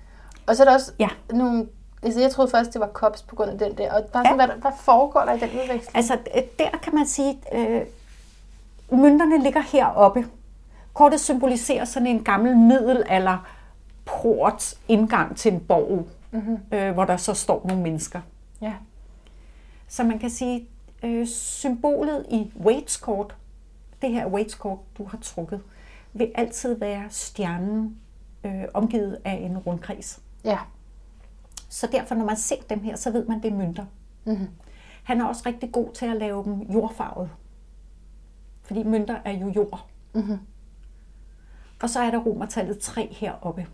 Og så er der også Ja. nogle, altså jeg troede først, det var kops på grund af den der. Og bare sådan, hvad, hvad foregår der i den udveksling? Altså, der kan man sige, øh, mønterne ligger heroppe. Kortet symboliserer sådan en gammel middelalder port indgang til en borg, mm-hmm. øh, hvor der så står nogle mennesker. Ja. Så man kan sige, øh, symbolet i Waits kort, det her Waits kort, du har trukket, vil altid være stjernen øh, omgivet af en rundkreds. Ja. Så derfor, når man ser dem her, så ved man, det er mønter. Mhm. Han er også rigtig god til at lave dem jordfarvet. Fordi mønter er jo jord. Mhm. Og så er der romertallet 3 heroppe.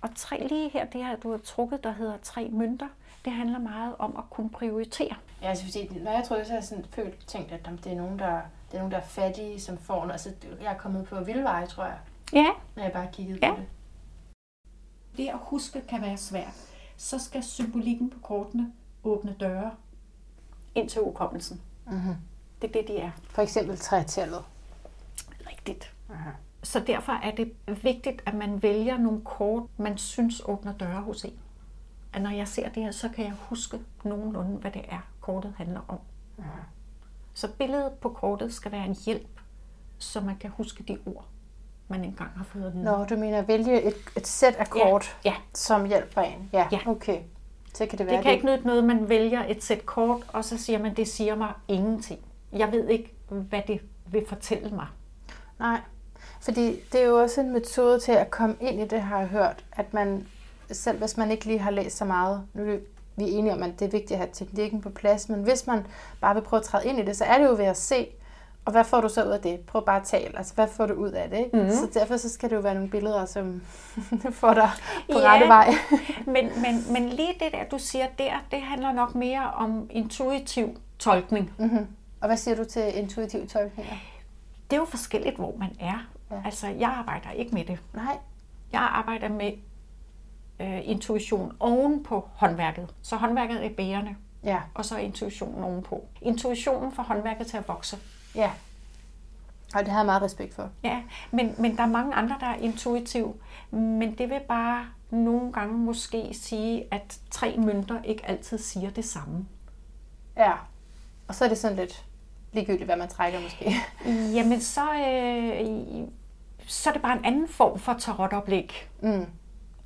Og tre lige her, det her, du har trukket, der hedder tre mønter, det handler meget om at kunne prioritere. Ja, altså, fordi, når jeg tror, så har jeg sådan følt, tænkt, at det er nogen, der, det er nogen, der er fattige, som får noget. Altså, jeg er kommet på vildveje, tror jeg, Ja, når jeg bare kiggede Ja. på det. det at huske kan være svært. Så skal symbolikken på kortene åbne døre ind til ukommelsen. Mhm. Det er det, de er. For eksempel trætallet. Rigtigt. Aha. Så derfor er det vigtigt, at man vælger nogle kort, man synes åbner døre hos en. At når jeg ser det her, så kan jeg huske nogenlunde, hvad det er, kortet handler om. Så billedet på kortet skal være en hjælp, så man kan huske de ord, man engang har fået vide. Når du mener at vælge et, et sæt af kort, Ja, som hjælper en. Ja, Ja. okay. Så kan det være det kan ikke nytte noget, man vælger et sæt kort, og så siger man, det siger mig ingenting. Jeg ved ikke, hvad det vil fortælle mig. Nej, fordi det er jo også en metode til at komme ind i det, har jeg hørt, at man, selv hvis man ikke lige har læst så meget, nu er vi er enige om, at det er vigtigt at have teknikken på plads, men hvis man bare vil prøve at træde ind i det, så er det jo ved at se, og hvad får du så ud af det? Prøv bare at tale, altså hvad får du ud af det? Ikke? Mm. Så derfor så skal det jo være nogle billeder, som får dig på Ja. rette vej. Men, men, men lige det der, du siger der, det handler nok mere om intuitiv tolkning. mm-hmm. Og hvad siger du til intuitive tolkninger? Det er jo forskelligt, hvor man er. Ja. Altså, jeg arbejder ikke med det. Nej. Jeg arbejder med øh, intuition oven på håndværket. Så håndværket er bærende, Ja, og så intuitionen ovenpå. Intuitionen får håndværket til at vokse. ja. Og det har jeg meget respekt for. Ja, men, men der er mange andre, der er intuitive. Men det vil bare nogle gange måske sige, at tre mønter ikke altid siger det samme. Ja. Og så er det sådan lidt ligegyldigt, hvad man trækker måske. Jamen, så, øh, så er det bare en anden form for tarotoplæg. Mm.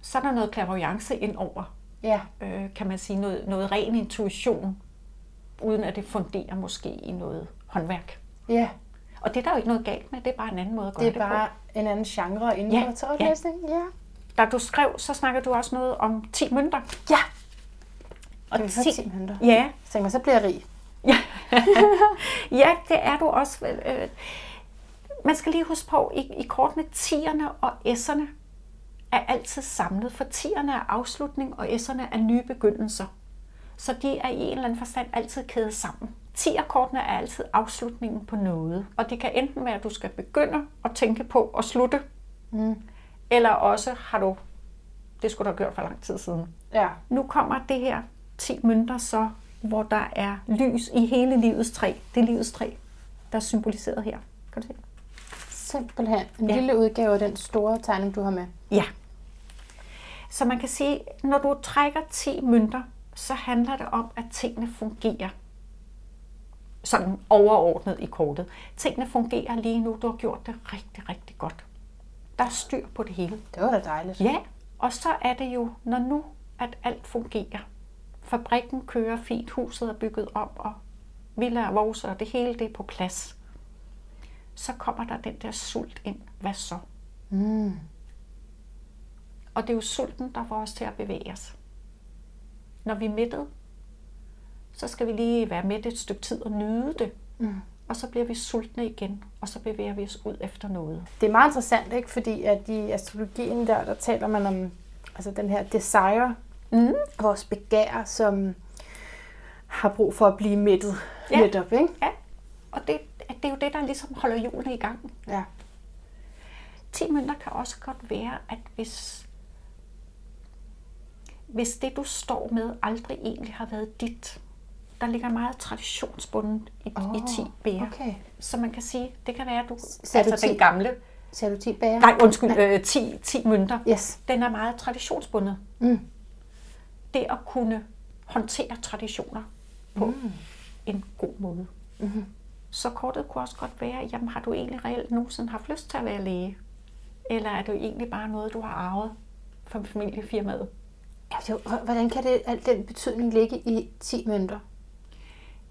så er der noget clairvoyance ind over, Ja. øh, kan man sige, noget, noget ren intuition, uden at det funderer måske i noget håndværk. Ja, Og det er der jo ikke noget galt med, det er bare en anden måde at gøre det det, er bare en anden genre inden Ja, for tarotlæsning. Ja. ja. på. Da du skrev, så snakker du også noget om 10 mønter. Ja. Og Kan vi få 10 minutter? Ja, Så tænker man, så bliver jeg rig. ja, det er du også. Øh, man skal lige huske på, i, i kortene, tierne og s'erne er altid samlet, for tierne er afslutning, og s'erne er nye begyndelser. Så de er i en eller anden forstand altid kædet sammen. Tierkortene er altid afslutningen på noget, og det kan enten være, at du skal begynde at tænke på at slutte, Mm. eller også har du, det skulle du have gjort for lang tid siden. Ja. Nu kommer det her 10 mønter så, hvor der er lys i hele livets træ. Det er livets træ, der er symboliseret her. Kan du se? Simpelthen en Ja. lille udgave af den store tegning, du har med. Ja. Så man kan sige, når du trækker 10 mønter, så handler det om, at tingene fungerer. Sådan overordnet i kortet. Tingene fungerer lige nu. Du har gjort det rigtig, rigtig godt. Der er styr på det hele. Det var da dejligt. Ja, og så er det jo, når nu at alt fungerer. Fabrikken kører fint, huset er bygget op, og villa og vores, og det hele det er på plads. Så kommer der den der sult ind. Hvad så? Mm. Og det er jo sulten, der får os til at bevæge os. Når vi er mættet, så skal vi lige være mætte et stykke tid og nyde det. Mm. Og så bliver vi sultne igen, og så bevæger vi os ud efter noget. Det er meget interessant, ikke? Fordi at i astrologien der, der taler man om altså den her desire, Mm. vores begær, som har brug for at blive mættet Ja. netop, ikke? Ja, og det, det er jo det, der ligesom holder hjulene i gang. Ja. 10 mønter kan også godt være, at hvis, hvis det, du står med, aldrig egentlig har været dit, der ligger meget traditionsbundet i, oh, i 10 bære. Okay. Så man kan sige, det kan være, at du, du altså den 10? gamle, Ser du 10 bager? nej undskyld, øh, 10, 10 mønter, Yes. den er meget traditionsbundet. Mm. Det at kunne håndtere traditioner på mm. en god måde. Mm-hmm. Så kortet kunne også godt være, jamen har du egentlig reelt nogensinde haft lyst til at være læge? Eller er det egentlig bare noget, du har arvet fra familiefirmaet? Ja, det jo- hvordan kan det, al den betydning ligge i 10 mønter?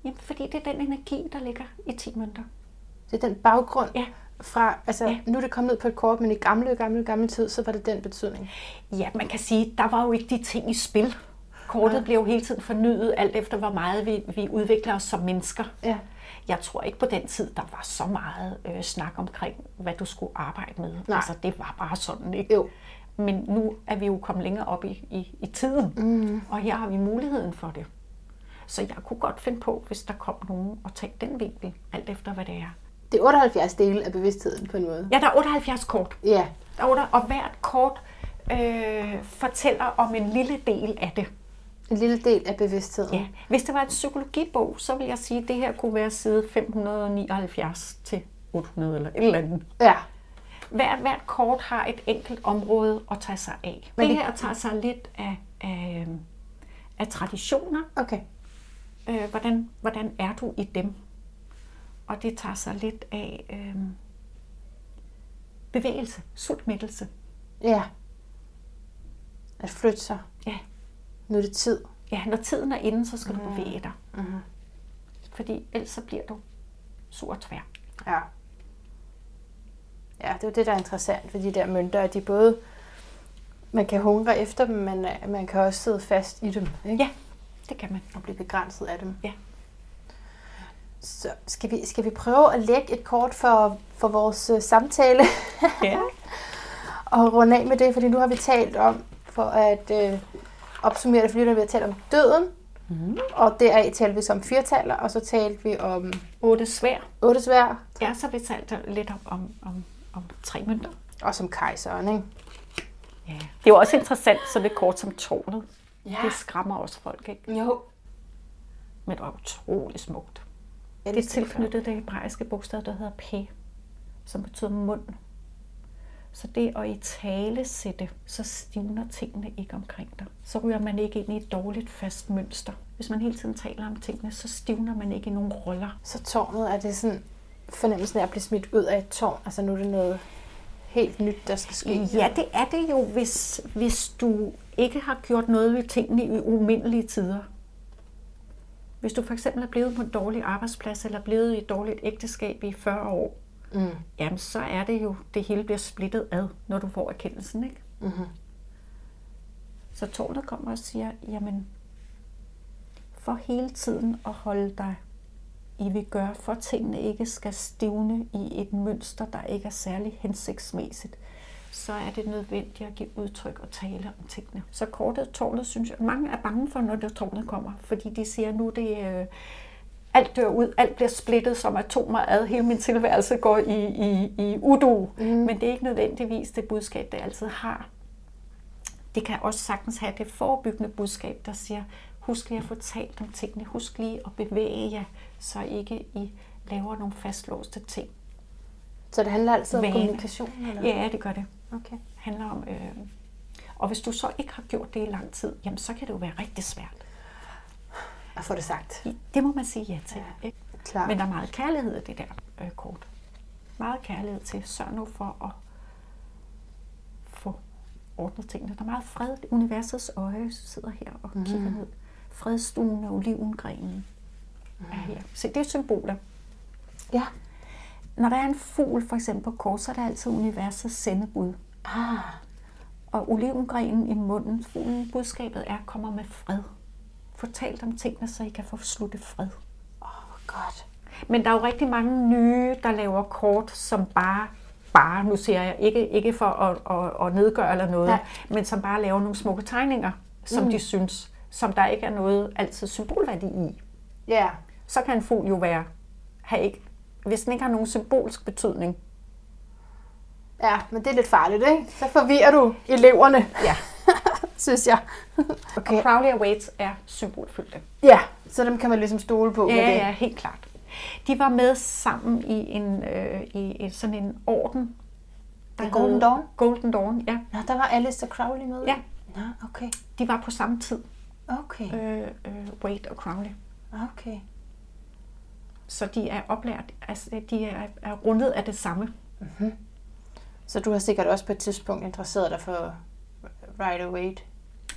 Jamen, fordi det er den energi, der ligger i 10 mønter. Det er den baggrund Ja. fra, altså Ja. ja. nu er det kommet ud på et kort, men i gamle, gamle, gamle tid, så var det den betydning. Ja, man kan sige, der var jo ikke de ting i spil. Kortet Nej. bliver jo hele tiden fornyet, alt efter hvor meget vi, vi udvikler os som mennesker. Ja. Jeg tror ikke på den tid, der var så meget øh, snak omkring, hvad du skulle arbejde med. Nej. Altså, det var bare sådan, ikke? Jo. Men nu er vi jo kommet længere op i, i, i tiden, mm. og her har vi muligheden for det. Så jeg kunne godt finde på, hvis der kom nogen og tage den vinkel, alt efter hvad det er. Det er 78 dele af bevidstheden på en måde. Ja, der er 78 kort, Ja. der er, otte- og hvert kort øh, fortæller om en lille del af det. En lille del af bevidstheden. Ja. Hvis det var en psykologibog, så vil jeg sige, at det her kunne være side 579 til 800 eller et eller andet. ja. Hvert, hvert kort har et enkelt område at tage sig af. Men det det- her tager sig lidt af, af, af traditioner. Okay. Øh, hvordan, hvordan er du i dem? Og det tager sig lidt af øh, bevægelse, sultmættelse. Ja. At flytte sig. Nu er det tid. ja, når tiden er inde, så skal mm. du bevæge dig. Mm-hmm. Fordi ellers så bliver du sur og tvær. Ja. Ja, det er jo det, der er interessant ved de der mønter, at de både, man kan hungre efter dem, men øh, man kan også sidde fast i dem, ikke? Ja, det kan man. Og blive begrænset af dem. Ja. Så skal vi, skal vi prøve at lægge et kort for, for vores øh, samtale Ja. og runde af med det, fordi nu har vi talt om, for at øh, opsummere det, fordi nu har vi talt om døden, Mm. og deraf talte vi så om firetaler, og så talte vi om Otte svær. otte svær, Ja, så vi talt lidt om, om, om, om tre mønter. og som kejseren, ikke? Ja. Det er jo også interessant, så det kort som tårnet. Ja. Det skræmmer også folk, ikke? Jo. Men det var utrolig smukt. Ja, Det er tilknyttet det hebraiske bogstav, der hedder P, som betyder mund. Så det at i tale sætte, så stivner tingene ikke omkring dig. Så ryger man ikke ind i et dårligt fast mønster. Hvis man hele tiden taler om tingene, så stivner man ikke i nogen roller. Så tårnet er det sådan fornemmelsen af at blive smidt ud af et tårn. Altså nu er det noget helt nyt, der skal ske. Ja, det er det jo, hvis, hvis du ikke har gjort noget ved tingene i umindelige tider. Hvis du for eksempel er blevet på en dårlig arbejdsplads, eller blevet i et dårligt ægteskab i 40 år, Mm. jamen så er det jo, det hele bliver splittet ad, når du får erkendelsen, ikke? Mm-hmm. Så tårnet kommer og siger, jamen, for hele tiden at holde dig i vi gør, for tingene ikke skal stivne i et mønster, der ikke er særlig hensigtsmæssigt, så er det nødvendigt at give udtryk og tale om tingene. Så kortet tårnet, synes jeg, mange er bange for, når det tårnet kommer, fordi de siger, nu det øh, alt dør ud, alt bliver splittet som atomer ad, hele min tilværelse går i, i, i udu. Mm. Men det er ikke nødvendigvis det budskab, det altid har. Det kan også sagtens have det forebyggende budskab, der siger, husk lige at få talt om tingene, husk lige at bevæge jer, så ikke I laver nogle fastlåste ting. Så det handler altid om Vaner. kommunikation? Eller? Ja, det gør det. Okay. Det handler om, øh, og hvis du så ikke har gjort det i lang tid, jamen så kan det jo være rigtig svært. At få det sagt. Det må man sige ja til. Ja. Ikke? Klar. Men der er meget kærlighed i det der øh, kort. Meget kærlighed til. Sørg nu for at få ordnet tingene. Der er meget fred. Universets øje sidder her og mm. kigger ned. Fredstuen og olivengrenen mm. er her. Se, det er symboler. Ja. Når der er en fugl for eksempel på kort, så er det altid universets sendebud. Ah, Og olivengrenen i munden, fuglen, budskabet er, kommer med fred. Fortalt om tingene, så I kan få sluttet fred. åh, hvor godt. Men der er jo rigtig mange nye, der laver kort, som bare, bare nu siger jeg, ikke, ikke for at, at, at nedgøre eller noget, Nej. men som bare laver nogle smukke tegninger, som mm. de synes, som der ikke er noget altid symbolværdi i. Ja. Så kan en fugl jo være, have ikke, hvis den ikke har nogen symbolsk betydning. Ja, men det er lidt farligt, ikke? Så forvirrer du eleverne, Ja. Synes jeg. Okay. Og Crowley og Waits er symbolfyldte. Ja, så dem kan man ligesom stole på Ja, med det. ja, helt klart. De var med sammen i en øh, i en, sådan en orden. der En Golden Dawn? Golden Dawn, ja. Nå, der var Alistair Crowley med? Ja. Nå, okay. De var på samme tid, Okay. øh, øh, Wade og Crowley. Okay. Så de er oplært, altså de er, er rundet af det samme. Så du har sikkert også på et tidspunkt interesseret dig for Rider Waite?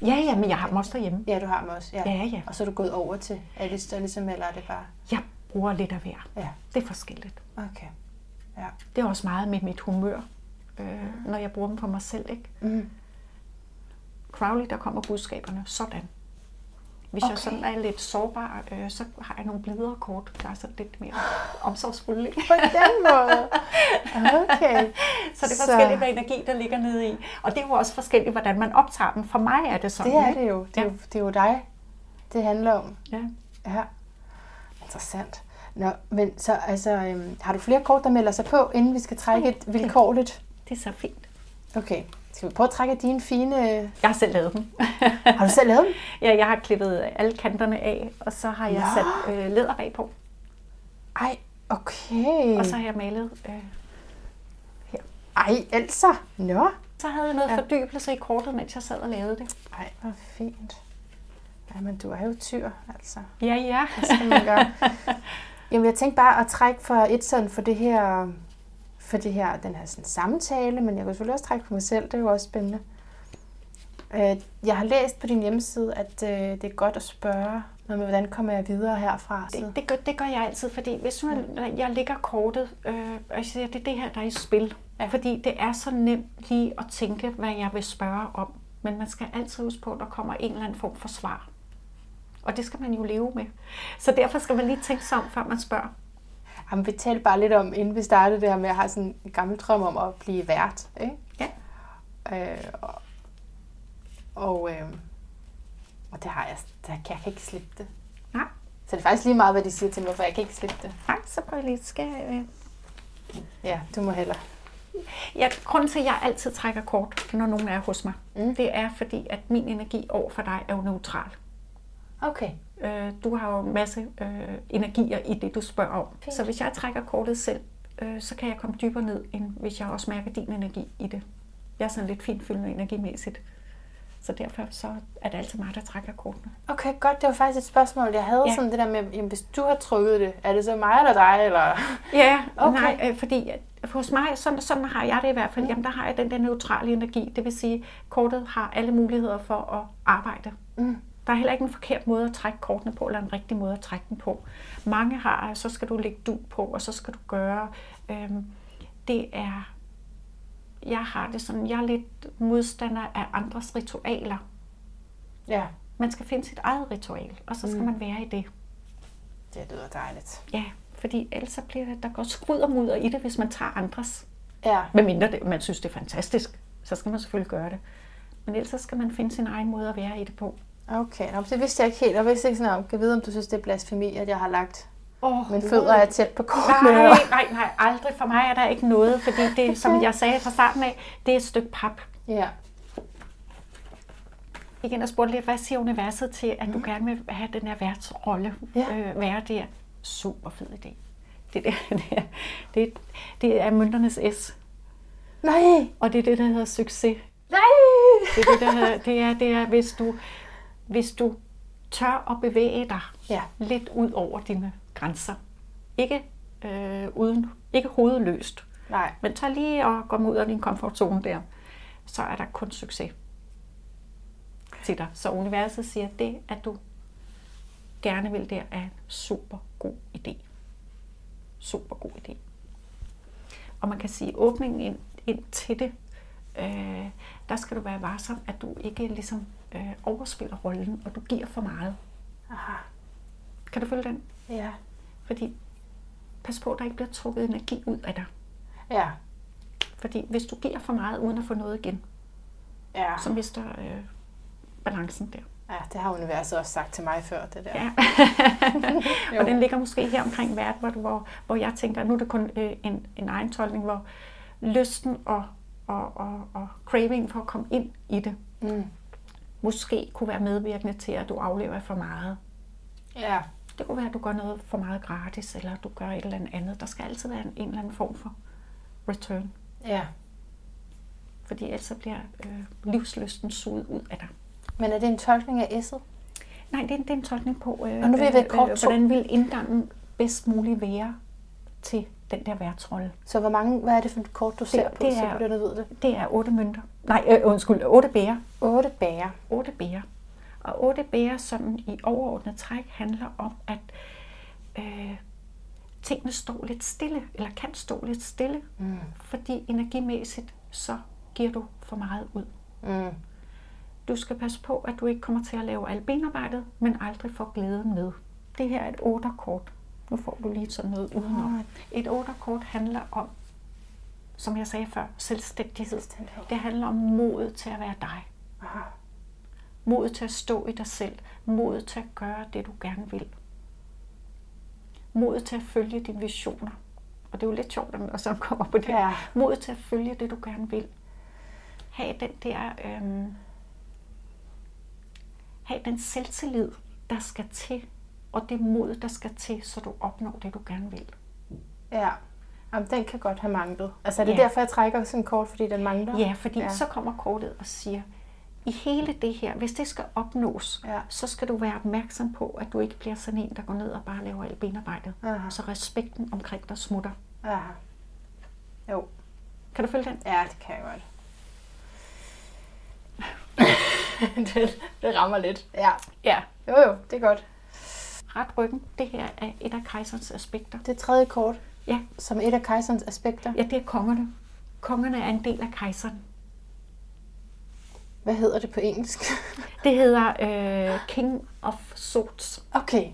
Ja, ja, men jeg har dem også derhjemme. Ja, du har også. Ja. Ja, ja. Og så er du gået over til Alistair, ligesom, eller er det bare... Jeg bruger lidt af hver. Ja, Det er forskelligt. okay. Ja. Det er også meget med mit humør, øh, når jeg bruger dem for mig selv. Ikke? Mm. Crowley, der kommer budskaberne sådan. Hvis okay. jeg sådan er lidt sårbar, øh, så har jeg nogle blidere kort, der er så lidt mere omsorgsfulde. På den måde. Okay. Så det er Så- forskelligt, hvad energi der ligger nede i. Og det er jo også forskelligt, hvordan man optager dem. For mig er det sådan. Det er ikke? det jo. Det er, Ja. jo, det er jo dig, det handler om. Ja. Ja. Interessant. Nå, men så altså, øhm, har du flere kort, der melder sig på, inden vi skal trække et vilkårligt? Det er så fint. Okay. Skal vi prøve at trække dine fine... Jeg har selv lavet dem. Har du selv lavet dem? ja, jeg har klippet alle kanterne af, og så har jeg Nå. sat øh, læder bagpå. Ej, okay. Og så har jeg malet øh, Ej, altså. Nå. Så havde jeg noget Ja. ja. fordybelse i kortet, mens jeg sad og lavede det. Ej, hvor fint. Jamen, du er jo tyr, altså. Ja, ja. Hvad skal man gøre? Jamen, jeg tænkte bare at trække for et sådan for det her, for det her, den her sådan samtale, men jeg kan selvfølgelig også trække for mig selv, det er jo også spændende. Øh, Jeg har læst på din hjemmeside, at øh, det er godt at spørge, med, hvordan kommer jeg videre herfra? Så- Det, det, gør, det gør jeg altid, fordi hvis nu jeg, jeg lægger kortet, øh, og jeg siger, det er det her, der er i spil. Ja. Fordi det er så nemt lige at tænke, hvad jeg vil spørge om. Men man skal altid huske på, at der kommer en eller anden form for svar. Og det skal man jo leve med. Så derfor skal man lige tænke sig om, før man spørger. Jamen, vi talte bare lidt om, inden vi startede det her med, at jeg har sådan en gammel drøm om at blive vært. Ikke? Ja. Øh, og og, øh, og det har jeg, der kan jeg kan ikke slippe det. Nej, Så det er faktisk lige meget, hvad de siger til mig, for jeg kan ikke slippe det. nej så prøv lige. Skal, jeg, øh. Ja, du må heller. Ja, grunden til, at jeg altid trækker kort, når nogen er hos mig, mm. det er fordi, at min energi over for dig er jo neutral. Okay. Øh, du har jo en masse øh, energier i det, du spørger om. Fint. Så hvis jeg trækker kortet selv, øh, så kan jeg komme dybere ned, end hvis jeg også mærker din energi i det. Jeg er sådan lidt finfyldende energimæssigt. Så derfor så er det altid mig, der trækker kortene. Okay, godt. Det var faktisk et spørgsmål, jeg havde. Ja. Sådan det der med, jamen, hvis du har trykket det, er det så mig eller dig? Eller? Ja, Okay. nej, øh, fordi at hos mig, sådan, sådan har jeg det i hvert fald, jamen der har jeg den der neutrale energi. Det vil sige, kortet har alle muligheder for at arbejde. Mm. Der er heller ikke en forkert måde at trække kortene på, eller en rigtig måde at trække dem på. Mange har, så skal du lægge du på, og så skal du gøre. Øhm, det er, jeg har det sådan, jeg er lidt modstander af andres ritualer. Ja, Man skal finde sit eget ritual, og så skal mm. man være i det. det lyder dejligt. Ja, fordi ellers så bliver det, der går skrud og mudder i det, hvis man tager andres. Ja, Med mindre det, man synes, det er fantastisk, så skal man selvfølgelig gøre det. Men ellers så skal man finde sin egen måde at være i det på. Okay. Nå, men det vidste jeg ikke helt. Jeg vidste ikke sådan, om kan vide, om du synes, det er blasfemi, at jeg har lagt Oh, mine fødder er tæt på kortene. Nej, nej, nej, aldrig. For mig er der ikke noget, fordi det, som jeg sagde fra starten af, det er et stykke pap. Ja. Igen og spurgte lidt, hvad siger universet til, at du gerne vil have den her værtsrolle Ja. øh, være der? Super fed idé. Det, der, det, er, det, det er mønternes S, Nej! og det er det, der hedder succes. Nej! Det er, det, der hedder, det er, det er hvis, du, hvis du tør at bevæge dig Ja. lidt ud over dine grænser. Ikke, øh, uden, ikke hovedløst, Nej. men tag lige og komme ud af din komfortzone der, så er der kun succes til dig. Så universet siger, at det, at du gerne vil der, er en super god idé. Super god idé. Og man kan sige, åbningen ind, ind til det, øh, der skal du være varsom, at du ikke ligesom øh, overspiller rollen, og du giver for meget. Aha. Kan du følge den? Ja. Fordi pas på, at der ikke bliver trukket energi ud af dig. Ja. Fordi hvis du giver for meget uden at få noget igen, Ja. så mister øh, balancen der. ja, det har universet også sagt til mig før, det der. Ja. Og den ligger måske her omkring verden, hvor, hvor, hvor jeg tænker, nu er det kun øh, en, en egen tolkning, hvor lysten og, og, og, og craving for at komme ind i det, Mm. Måske kunne være medvirkende til, at du aflever for meget. Ja. Det kunne være, at du gør noget for meget gratis, eller du gør et eller andet. Der skal altid være en, en eller anden form for return. Ja. Fordi ellers bliver øh, livsløsten suget ud af dig. Men er det en tolkning af S'et? Nej, det er, det er en tolkning på, øh, Og nu vil jeg kort to. hvordan vil indgangen bedst muligt være til den der værtsrolle. Så hvor mange, hvad er det for et kort, du ser på, det så er- du ved det? Det er otte mønter. Nej, øh, undskyld, otte bærer. Otte bager. Otte bærer. Og otte bærer sådan i overordnet træk handler om, at øh, tingene står lidt stille, eller kan stå lidt stille, Mm. fordi energimæssigt så giver du for meget ud. Mm. Du skal passe på, at du ikke kommer til at lave alt benarbejdet, men aldrig får glæden med. Det her er et otterkort. Nu får du lige sådan noget udenom. Ah. Et otterkort handler om, som jeg sagde før, selvstændighed. Selvstændighed. Det handler om modet til at være dig. Aha. Modet til at stå i dig selv. Modet til at gøre det, du gerne vil. Modet til at følge dine visioner. Og det er jo lidt sjovt, at så kommer på det. Ja. Modet til at følge det, du gerne vil. Ha' den der... Øhm, have den selvtillid, der skal til, og det mod, der skal til, så du opnår det, du gerne vil. Ja. Jamen, den kan godt have manglet. Altså, er det Ja. derfor, jeg trækker sådan kort, fordi den mangler? Ja, fordi ja. så kommer kortet og siger, i hele det her, hvis det skal opnås, Ja. så skal du være opmærksom på, at du ikke bliver sådan en, der går ned og bare laver alt benarbejdet. Aha. Så respekten omkring dig smutter. Aha. Jo. Kan du følge den? Ja, det kan jeg godt. det, det rammer lidt. Ja. Ja. Jo, jo, det er godt. Ret ryggen, det her er et af kejserens aspekter. Det tredje kort, Ja, som et af kejserens aspekter. ja det er kongerne. Kongerne er en del af kejseren. Hvad hedder det på engelsk? Det hedder øh, King of Swords. okay.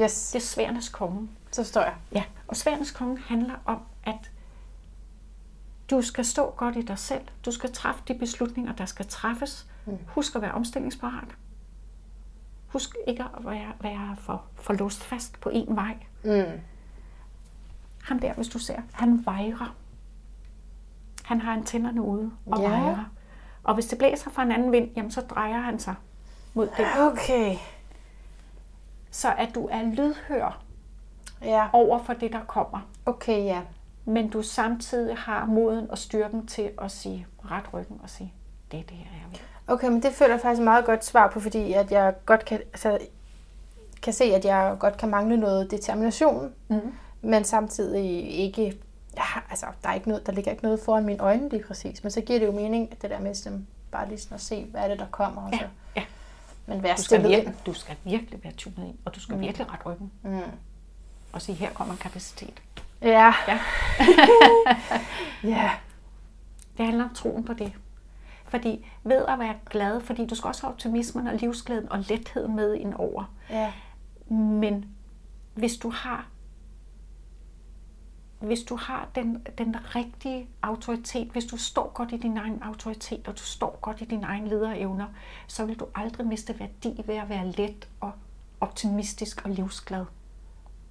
Yes, Det er sværnes konge. så står jeg. Ja, og sværens konge handler om, at du skal stå godt i dig selv. Du skal træffe de beslutninger, der skal træffes. Mm. Husk at være omstillingsparat. Husk ikke at være, være for, for låst fast på én vej. Mm. Ham der, hvis du ser, han vejrer. Han har antennerne ude og Ja. vejrer. Og hvis det blæser fra en anden vind, jamen så drejer han sig mod det. Okay. Så at du er lydhør Ja, over for det, der kommer. okay, ja. men du samtidig har moden og styrken til at sige ret ryggen og sige, det er det her, jeg vil. Okay, men det føler jeg faktisk et meget godt svar på, fordi at jeg godt kan, altså, kan se, at jeg godt kan mangle noget determination, Mm. men samtidig ikke, ja, altså, der, er ikke noget, der ligger ikke noget foran mine øjne lige præcis, men så giver det jo mening, at det der med sådan, bare lige sådan at se, hvad er det, der kommer. Og Ja, så. ja. Men være Du skal, virkelig, du skal virkelig være tunet ind, og du skal mm. virkelig ret ryggen. Mm. Og sige, her kommer en kapacitet. Ja. Ja. ja. Det handler om troen på det. Fordi ved at være glad, fordi du skal også have optimismen og livsglæden og letheden med ind over. Ja. Men hvis du har hvis du har den, den rigtige autoritet, hvis du står godt i din egen autoritet, og du står godt i dine egne lederevner, så vil du aldrig miste værdi ved at være let og optimistisk og livsglad,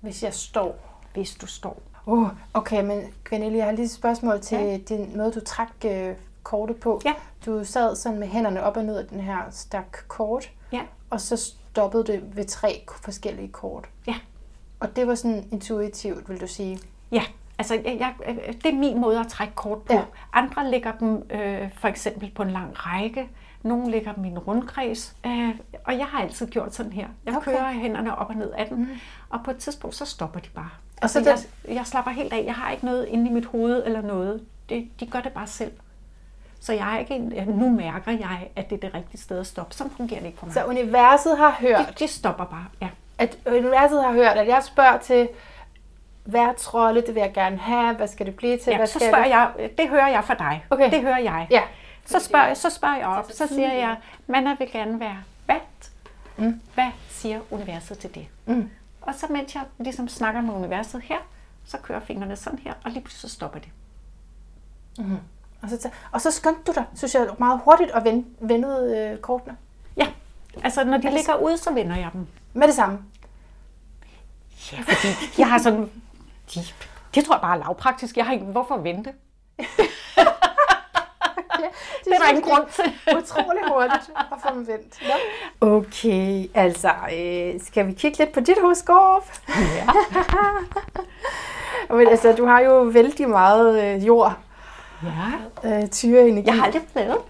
Hvis jeg står. hvis du står. Uh, okay, men Gwenelle, jeg har lige et spørgsmål til Ja. den måde, du trak øh, kortet på. Ja. Du sad sådan med hænderne op og ned af den her stak kort, Ja, og så stoppede det ved tre forskellige kort. ja, Og det var sådan intuitivt, vil du sige? ja. Altså, jeg, jeg, det er min måde at trække kort på. Ja. Andre lægger dem øh, for eksempel på en lang række. Nogle lægger dem i en rundkreds. Øh, og jeg har altid gjort sådan her. Jeg Okay. kører hænderne op og ned af den. Mm. Og på et tidspunkt, så stopper de bare. Og Altså, så jeg, jeg slapper helt af. Jeg har ikke noget inde i mit hoved eller noget. Det, de gør det bare selv. Så jeg er ikke nu mærker jeg, at det er det rigtige sted at stoppe. Sådan fungerer det ikke for mig. Så universet har hørt, de, de stopper bare, ja. at universet har hørt, at jeg spørger til, hvad trolde, det vil jeg gerne have, hvad skal det blive til, ja hvad så skal spørger det? jeg, det hører jeg for dig. Okay. Det hører jeg. Ja. Så spørger, så spørger jeg op, så siger jeg, Manna vil gerne være vat. Mm. Hvad siger universet til det? Mm. Og så mens jeg ligesom snakker med universet her, så kører fingrene sådan her, og lige pludselig så stopper det. Og så, og så skyndte du dig, synes jeg, meget hurtigt at vende, vendede øh, kortene. Ja, altså når de det ligger ude, så vender jeg dem. Med det samme. Ja, fordi jeg har sådan... De, det tror jeg bare er lavpraktisk. Jeg har ikke... Hvorfor vente? Ja, Det er der ingen grund til. Utrolig hurtigt at få dem vendt. Ja. Okay, altså, øh, skal vi kigge lidt på dit horoskop? Ja. Men altså, du har jo vældig meget øh, jord, ja. øh, tyreenergi. Jeg har aldrig lavet den,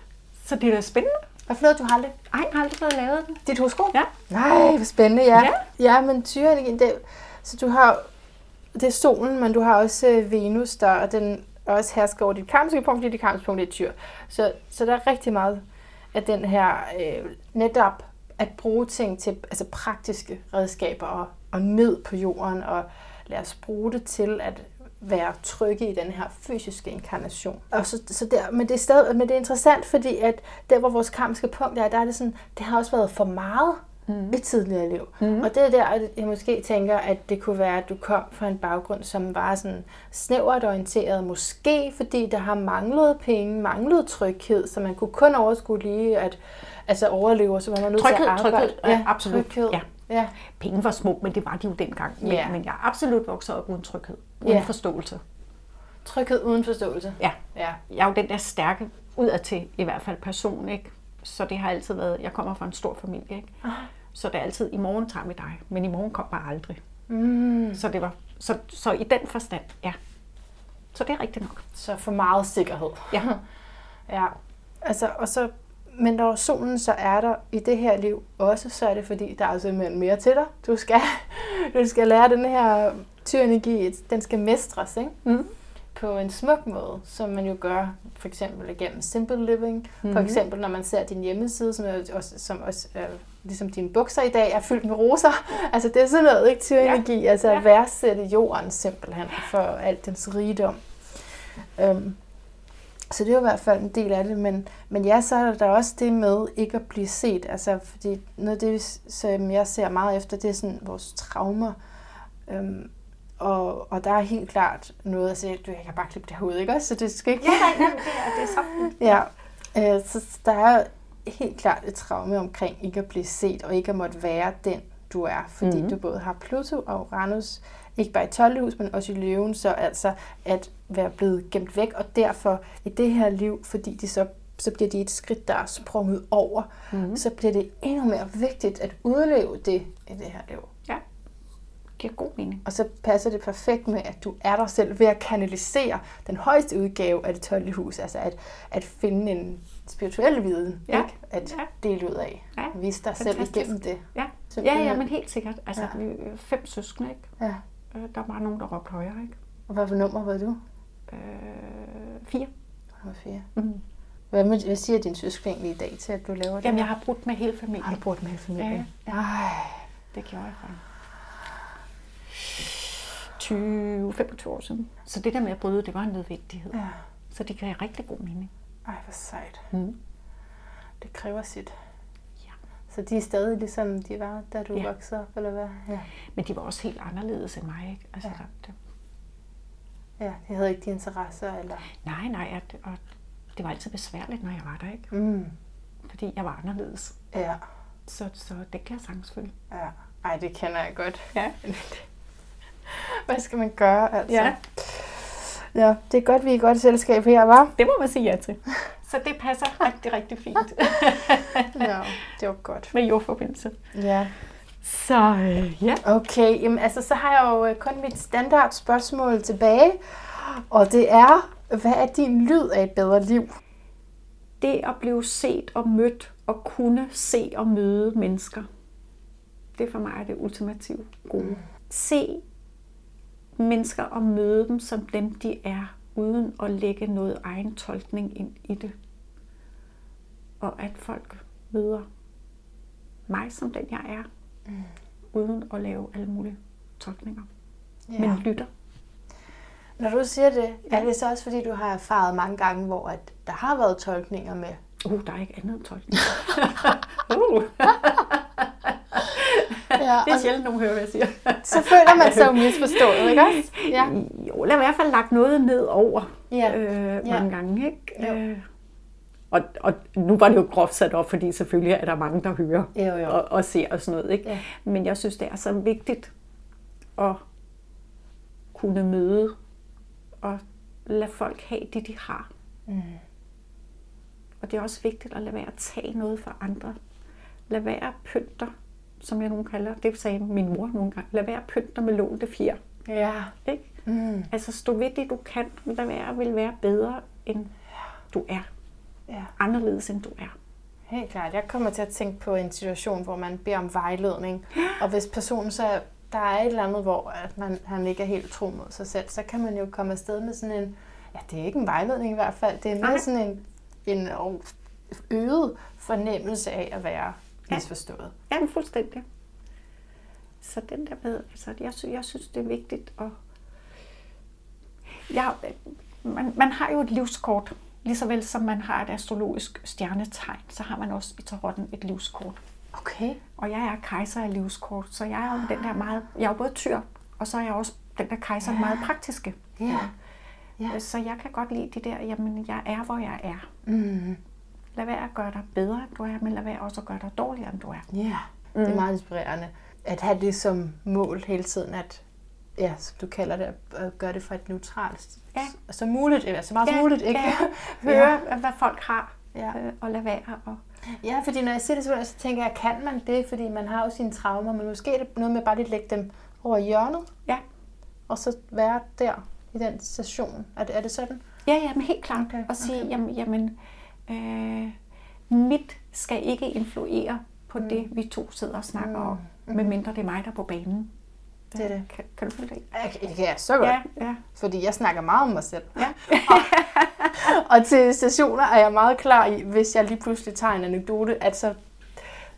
så det er da spændende. Hvad for noget, du har aldrig? Ej, jeg har aldrig fået lavet den. Dit horoskop? Ja. Nej, hvor spændende, ja. Ja. Ja, men tyreenergi, det, så du har, det er solen, men du har også øh, Venus, der og den også hersker over dit karmiske punkt, fordi dit karmiske punkt er tyr. Så, så der er rigtig meget af den her øh, netop at bruge ting til altså praktiske redskaber og, og ned på jorden og lad os bruge det til at være trygge i den her fysiske inkarnation. Og så, så der, men, det er stadig, men det er interessant, fordi at der, hvor vores karmiske punkt er, der er det sådan, det har også været for meget mm. i tidligere liv. Mm. Og det er der, jeg måske tænker, at det kunne være, at du kom fra en baggrund, som var sådan snævert orienteret, måske fordi der har manglet penge, manglet tryghed, så man kunne kun overskue lige at altså overleve, så var man nødt Tryghed, til at arbejde. tryghed, ja, absolut. Tryghed. Ja. Ja. Penge var små, men det var de jo dengang. Men, Ja. men jeg er absolut vokset op uden tryghed. Uden Ja. forståelse. Tryghed uden forståelse. Ja. Ja. Jeg er jo den der stærke, udadtil i hvert fald person, ikke? Så det har altid været, jeg kommer fra en stor familie, ikke? Så det er altid, i morgen tager vi dig, men i morgen kom bare aldrig. Mm. Så det var, så, så i den forstand, ja. Så det er rigtigt nok. Så for meget sikkerhed. Ja. Ja, altså, og så, men når solen så er der i det her liv også, så er det fordi, der er simpelthen mere til dig. Du skal, du skal lære den her tyrenergi, den skal mestres, ikke? Mm. på en smuk måde, som man jo gør for eksempel igennem Simple Living. Mm-hmm. For Mhm. eksempel når man ser din hjemmeside, som, er også, som også er, ligesom dine bukser i dag er fyldt med roser. Altså det er sådan noget, ikke? Tyrenergi, ja. altså at værdsætte jorden simpelthen for alt dens rigdom. Um, så det er jo i hvert fald en del af det, men, men ja, så er der også det med ikke at blive set. Altså, fordi noget af det, som jeg ser meget efter, det er sådan vores traumer. Um, og, og der er helt klart noget at sige, du jeg kan bare klippe det hoved, ikke også? Så det skal ikke... Ja, nej, nej, det er, det er så. Ja, øh, så der er helt klart et traume omkring ikke at blive set, og ikke at måtte være den, du er. Fordi Mhm. mm-hmm. du både har Pluto og Uranus, ikke bare i 12. hus, men også i løven, så altså at være blevet gemt væk, og derfor i det her liv, fordi de så, så bliver de et skridt, der er sprunget over, mm-hmm. så bliver det endnu mere vigtigt at udleve det i det her liv. Ja, giver god mening. Og så passer det perfekt med, at du er dig selv ved at kanalisere den højeste udgave af det 12. hus. Altså at, at finde en spirituel viden, Ja. ikke? at Ja. dele ud af. Ja. Vise dig selv Fantastisk. igennem det. Ja, ja, Simpelthen. ja men helt sikkert. Altså, Ja. ja. vi er fem søskende, ikke? Ja. Øh, Der var nogen, der råbte højere, ikke? Og hvad for nummer var du? øh, fire. Nummer fire. Mm. Hvad, med, hvad siger din søskende egentlig i dag til, at du laver det? Jamen, jeg har brudt med hele familien. har du brugt med hele familien? Ja, ja. Ej. Det gjorde jeg for 20-25 år siden. Så det der med at bryde, det var en nødvendighed. Ja. Så det gav rigtig god mening. Ej, hvor sejt. Mm. Det kræver sit. Så de er stadig ligesom de var, da du Ja. voksede op, eller hvad? Ja. Men de var også helt anderledes end mig. Ikke? Altså, Ja. ja. det, ja, de havde ikke de interesser, eller... nej, nej. Og, og det var altid besværligt, når jeg var der. ikke? Mm. Fordi jeg var anderledes. Ja, Så, så det kan jeg sagtens følge. ja. Ej, det kender jeg godt. Ja. Hvad skal man gøre, altså? Ja. Ja, det er godt, vi er i godt selskab her, var. Det må man sige ja til. Så det passer rigtig, rigtig fint Ja, det var godt. med jordforbindelse. Ja. Så øh, ja. Okay, jamen altså, så har jeg jo øh, kun mit standard spørgsmål tilbage. Og det er, hvad er din lyd af et bedre liv? Det at blive set og mødt og kunne se og møde mennesker, det for mig er det ultimative gode. Se mennesker og møde dem som dem, de er, uden at lægge noget egen tolkning ind i det. Og at folk møder mig som den, jeg er, mm. uden at lave alle mulige tolkninger. Ja. Men lytter. Når du siger det, er det så også fordi, du har erfaret mange gange, hvor at der har været tolkninger med? Uh, der er ikke andet tolkning. uh. Ja, Det er sjældent, nogen hører, hvad jeg siger. så føler man sig jo misforstået, ikke også? Ja. Jo, der er i hvert fald lagt noget ned over Ja. øh, mange Ja. gange. Ikke? Jo. Øh, og, og nu var det jo groft sat op, fordi selvfølgelig er der mange, der hører Jo, jo. Og, og ser og sådan noget. Ikke? Ja. Men jeg synes, det er så vigtigt at kunne møde og lade folk have det, de har. Mm. Og det er også vigtigt at lade være at tage noget fra andre. Lad være at pynte dig, som jeg nogen kalder. Det sagde min mor nogle gange. Lad være at pynte dig med lånte fjer. Ja. Ikke? Mm. Altså stå ved det, du kan. Lad være vil være bedre, end du er. Ja. Anderledes, end du er. Helt klart. Jeg kommer til at tænke på en situation, hvor man beder om vejledning. Og hvis personen så, der er et eller andet, hvor at man, han ikke er helt tro mod sig selv, så kan man jo komme afsted med sådan en, ja, det er ikke en vejledning i hvert fald, det er mere Nej. sådan en, en øget fornemmelse af at være. Misforstået. Ja, men fuldstændig. Så den der med, altså jeg, sy- jeg synes, det er vigtigt at... Ja, man, man har jo et livskort, lige så vel som man har et astrologisk stjernetegn, så har man også i tarotten et livskort. Okay. Og jeg er kejser af livskort, så jeg er jo den der meget, jeg er jo både tyr, og så er jeg også den der kejser ja. meget praktiske. Ja. Ja. Så jeg kan godt lide de der, jamen jeg er, hvor jeg er. Mm. Lad være at gøre dig bedre, end du er, men lad være også at gøre dig dårligere, end du er. Ja, det er meget inspirerende. At have det som mål hele tiden, at ja, som du kalder det, at gøre det fra et neutralt, Ja. så muligt, eller så meget som Ja, muligt, ikke? ja. Høre, ja. hvad folk har, Ja. øh, og lad være. Og, Ja, fordi når jeg siger det, så så tænker jeg, kan man det? Fordi man har jo sine traumer, men måske er det noget med bare lige at lægge dem over hjørnet, ja. og så være der i den station. Er det, er det sådan? ja, ja, men helt klart. Okay, Okay, og sige, jamen, jamen øh, mit skal ikke influere på mm. det, vi to sidder og snakker Mm. om, medmindre det er mig, der er på banen. Det er det. Kan, kan du følge det? Kan jeg så godt. Ja, ja. Fordi jeg snakker meget om mig selv. Ja. og til stationer er jeg meget klar i, hvis jeg lige pludselig tager en anekdote, at så,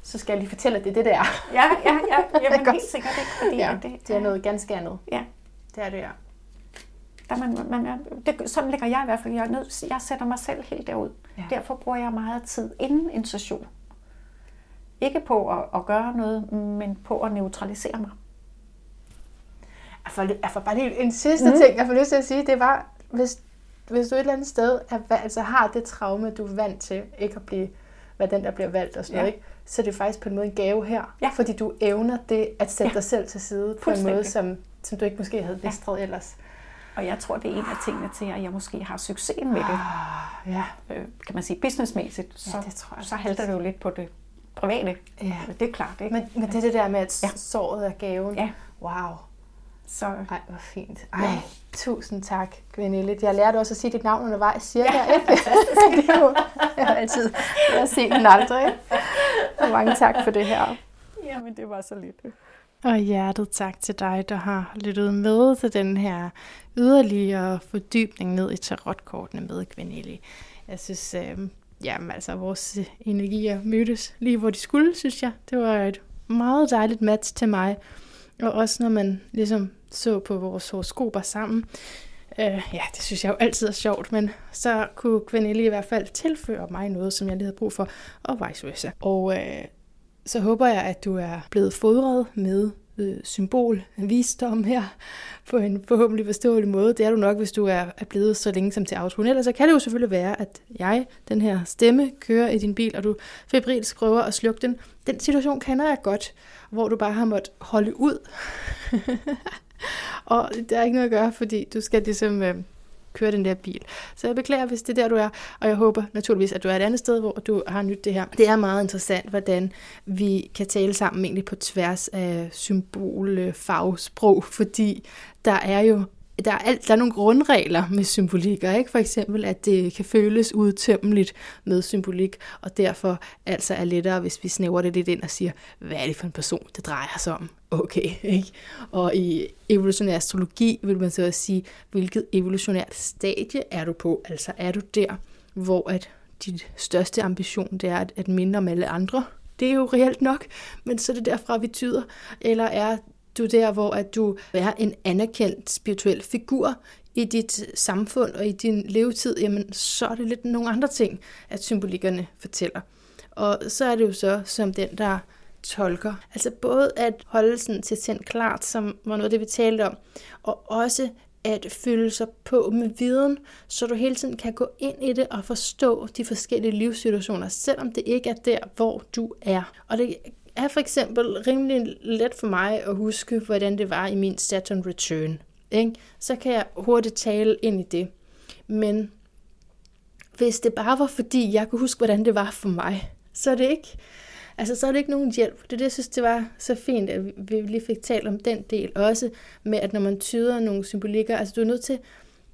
så skal jeg lige fortælle, at det er det, der. Ja, ja, ja. Jamen, helt sikkert ikke, fordi Ja, det, det er noget ganske andet. Ja, Det er det, ja. Der man, man er, det, sådan ligger jeg i hvert fald. Jeg, er nødt, jeg sætter mig selv helt derud. Ja. Ja. Derfor bruger jeg meget tid inden en session. Ikke på at, at gøre noget, men på at neutralisere mig. Jeg får, jeg får bare lige en sidste mm. ting, jeg får lyst til at sige, det var, hvis, hvis du et eller andet sted er, altså har det traume, du er vant til, ikke at blive, hvad den der bliver valgt og sådan Ja. noget, ikke? så er det faktisk på en måde en gave her, Ja. fordi du evner det at sætte Ja. dig selv til side på en måde, som, som du ikke måske havde mestret ellers. Og jeg tror, det er en af tingene til, at jeg måske har succesen med det. Ah, ja. Øh, kan man sige, businessmæssigt, så, Ja, det tror jeg så halter det jo lidt på det private. Ja. Det er klart, ikke? Men, men det er det der med, at Ja. såret er gaven. Ja. Wow. Så, Ej, hvor fint. Ej, tusind tak, Gwenille. Jeg lærte også at sige dit navn undervejs, siger Ja, det er jo jeg har altid jeg har set den aldrig. Og mange tak for det her. jamen, det var så lidt. Og hjertet tak til dig, der har lyttet med til den her yderligere fordybning ned i tarotkortene med Gvenelli. Jeg synes, øh, jamen altså, vores energier mødtes lige hvor de skulle, synes jeg. Det var et meget dejligt match til mig. Og også når man ligesom så på vores horoskoper sammen. Øh, ja, det synes jeg jo altid er sjovt, men så kunne Gvenelli i hvert fald tilføre mig noget, som jeg lige havde brug for, og vice versa. Og øh, så håber jeg, at du er blevet fodret med øh, symbol visdom her på en forhåbentlig forståelig måde. Det er du nok, hvis du er, er blevet så længe som til autoen. Ellers så kan det jo selvfølgelig være, at jeg, den her stemme, kører i din bil, og du febrilsk prøver at slukke den. Den situation kender jeg godt, hvor du bare har måttet holde ud. og der er ikke noget at gøre, fordi du skal ligesom øh, køre den der bil. Så jeg beklager, hvis det er der, du er, og jeg håber naturligvis, at du er et andet sted, hvor du har nyt det her. Det er meget interessant, hvordan vi kan tale sammen egentlig på tværs af symbol, øh, fagsprog, fordi der er jo der er, alt, der er nogle grundregler med symbolikker, ikke? For eksempel, at det kan føles udtømmeligt med symbolik, og derfor altså er lettere, hvis vi snæver det lidt ind og siger, hvad er det for en person, det drejer sig om? Okay, ikke? Og i evolutionær astrologi vil man så også sige, hvilket evolutionært stadie er du på? Altså er du der, hvor at dit største ambition det er at, at minde om alle andre? Det er jo reelt nok, men så er det derfra, vi tyder. Eller er du der, hvor at du er en anerkendt spirituel figur i dit samfund og i din levetid, jamen så er det lidt nogle andre ting, at symbolikkerne fortæller. Og så er det jo så som den, der tolker. Altså både at holde sådan til sind klart, som var noget det, vi talte om, og også at fylde sig på med viden, så du hele tiden kan gå ind i det og forstå de forskellige livssituationer, selvom det ikke er der, hvor du er. Og det er for eksempel rimelig let for mig at huske, hvordan det var i min Saturn Return. Ikke? Så kan jeg hurtigt tale ind i det. Men hvis det bare var fordi, jeg kunne huske, hvordan det var for mig, så er det ikke, altså, så er det ikke nogen hjælp. Det er det, jeg synes, det var så fint, at vi lige fik talt om den del også, med at når man tyder nogle symbolikker, altså du er nødt til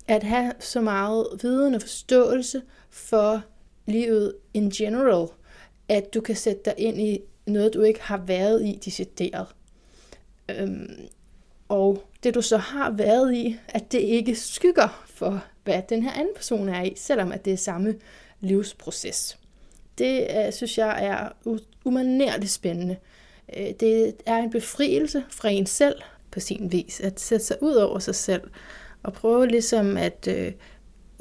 at have så meget viden og forståelse for livet in general, at du kan sætte dig ind i noget, du ikke har været i decideret. Øhm, og det du så har været i, at det ikke skygger for, hvad den her anden person er i, selvom at det er samme livsproces. Det øh, synes jeg er umanerligt spændende. Øh, det er en befrielse fra en selv på sin vis, at sætte sig ud over sig selv, og prøve ligesom at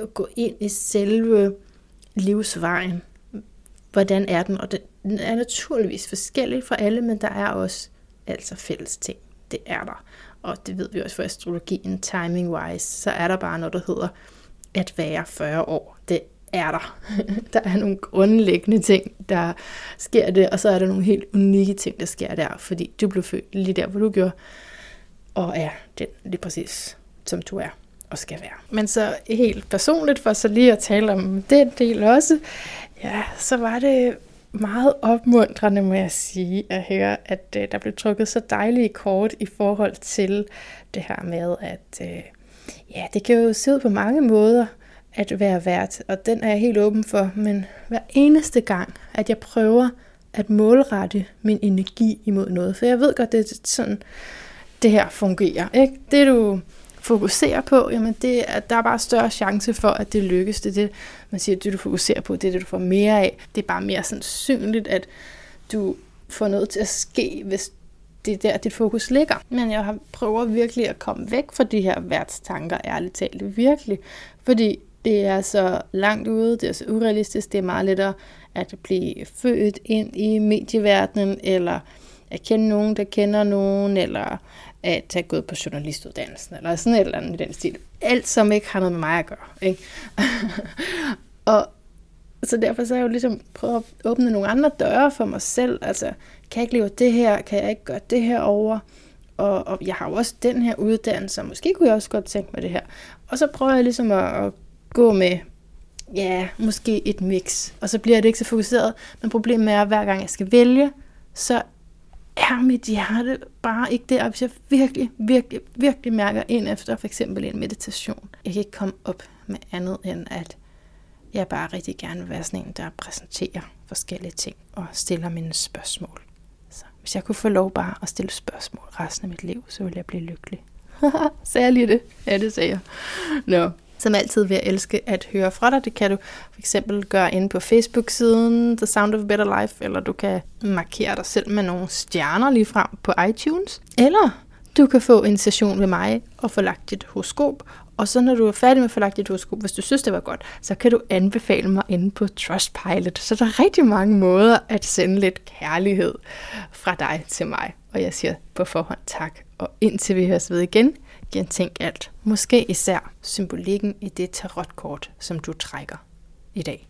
uh, gå ind i selve livsvejen. Hvordan er den? Og den, er naturligvis forskellig for alle, men der er også altså fælles ting. Det er der. Og det ved vi også for astrologien, timing-wise, så er der bare noget, der hedder at være 40 år. Det er der. der er nogle grundlæggende ting, der sker det, og så er der nogle helt unikke ting, der sker der, fordi du blev født lige der, hvor du gjorde, og er den lige præcis, som du er og skal være. Men så helt personligt, for så lige at tale om den del også, ja, så var det meget opmuntrende, må jeg sige, at høre, at øh, der blev trukket så dejlige kort i forhold til det her med, at øh, ja, det kan jo se ud på mange måder at være værd, og den er jeg helt åben for, men hver eneste gang, at jeg prøver at målrette min energi imod noget, for jeg ved godt, det er sådan, det her fungerer. Ikke? Det du fokuserer på, jamen det, at der er bare større chance for, at det lykkes. Det er det, man siger, at det du fokuserer på, det er det, du får mere af. Det er bare mere sandsynligt, at du får noget til at ske, hvis det er der, dit fokus ligger. Men jeg har prøver virkelig at komme væk fra de her værtstanker, ærligt talt. Virkelig. Fordi det er så langt ude, det er så urealistisk, det er meget lettere at blive født ind i medieverdenen, eller at kende nogen, der kender nogen, eller at have gået på journalistuddannelsen, eller sådan et eller andet i den stil. Alt, som ikke har noget med mig at gøre. Ikke? og så derfor så har jeg jo ligesom prøvet at åbne nogle andre døre for mig selv. Altså, kan jeg ikke leve det her? Kan jeg ikke gøre det her over? Og, og jeg har jo også den her uddannelse, og måske kunne jeg også godt tænke mig det her. Og så prøver jeg ligesom at, at gå med, ja, måske et mix. Og så bliver det ikke så fokuseret. Men problemet er, at hver gang jeg skal vælge, så er mit hjerte bare ikke der, hvis jeg virkelig, virkelig, virkelig mærker ind efter for eksempel en meditation. Jeg kan ikke komme op med andet end, at jeg bare rigtig gerne vil være sådan en, der præsenterer forskellige ting og stiller mine spørgsmål. Så Hvis jeg kunne få lov bare at stille spørgsmål resten af mit liv, så ville jeg blive lykkelig. sagde jeg lige det? Ja, det sagde jeg. Nå. Som altid vil jeg elske at høre fra dig. Det kan du for eksempel gøre inde på Facebook-siden The Sound of a Better Life, eller du kan markere dig selv med nogle stjerner lige frem på iTunes. Eller du kan få en session med mig og få lagt dit horoskop, og så når du er færdig med at dit horoskop, hvis du synes, det var godt, så kan du anbefale mig inde på Trustpilot. Så der er rigtig mange måder at sende lidt kærlighed fra dig til mig. Og jeg siger på forhånd tak. Og indtil vi høres ved igen, gentænk alt. Måske især symbolikken i det tarotkort, som du trækker i dag.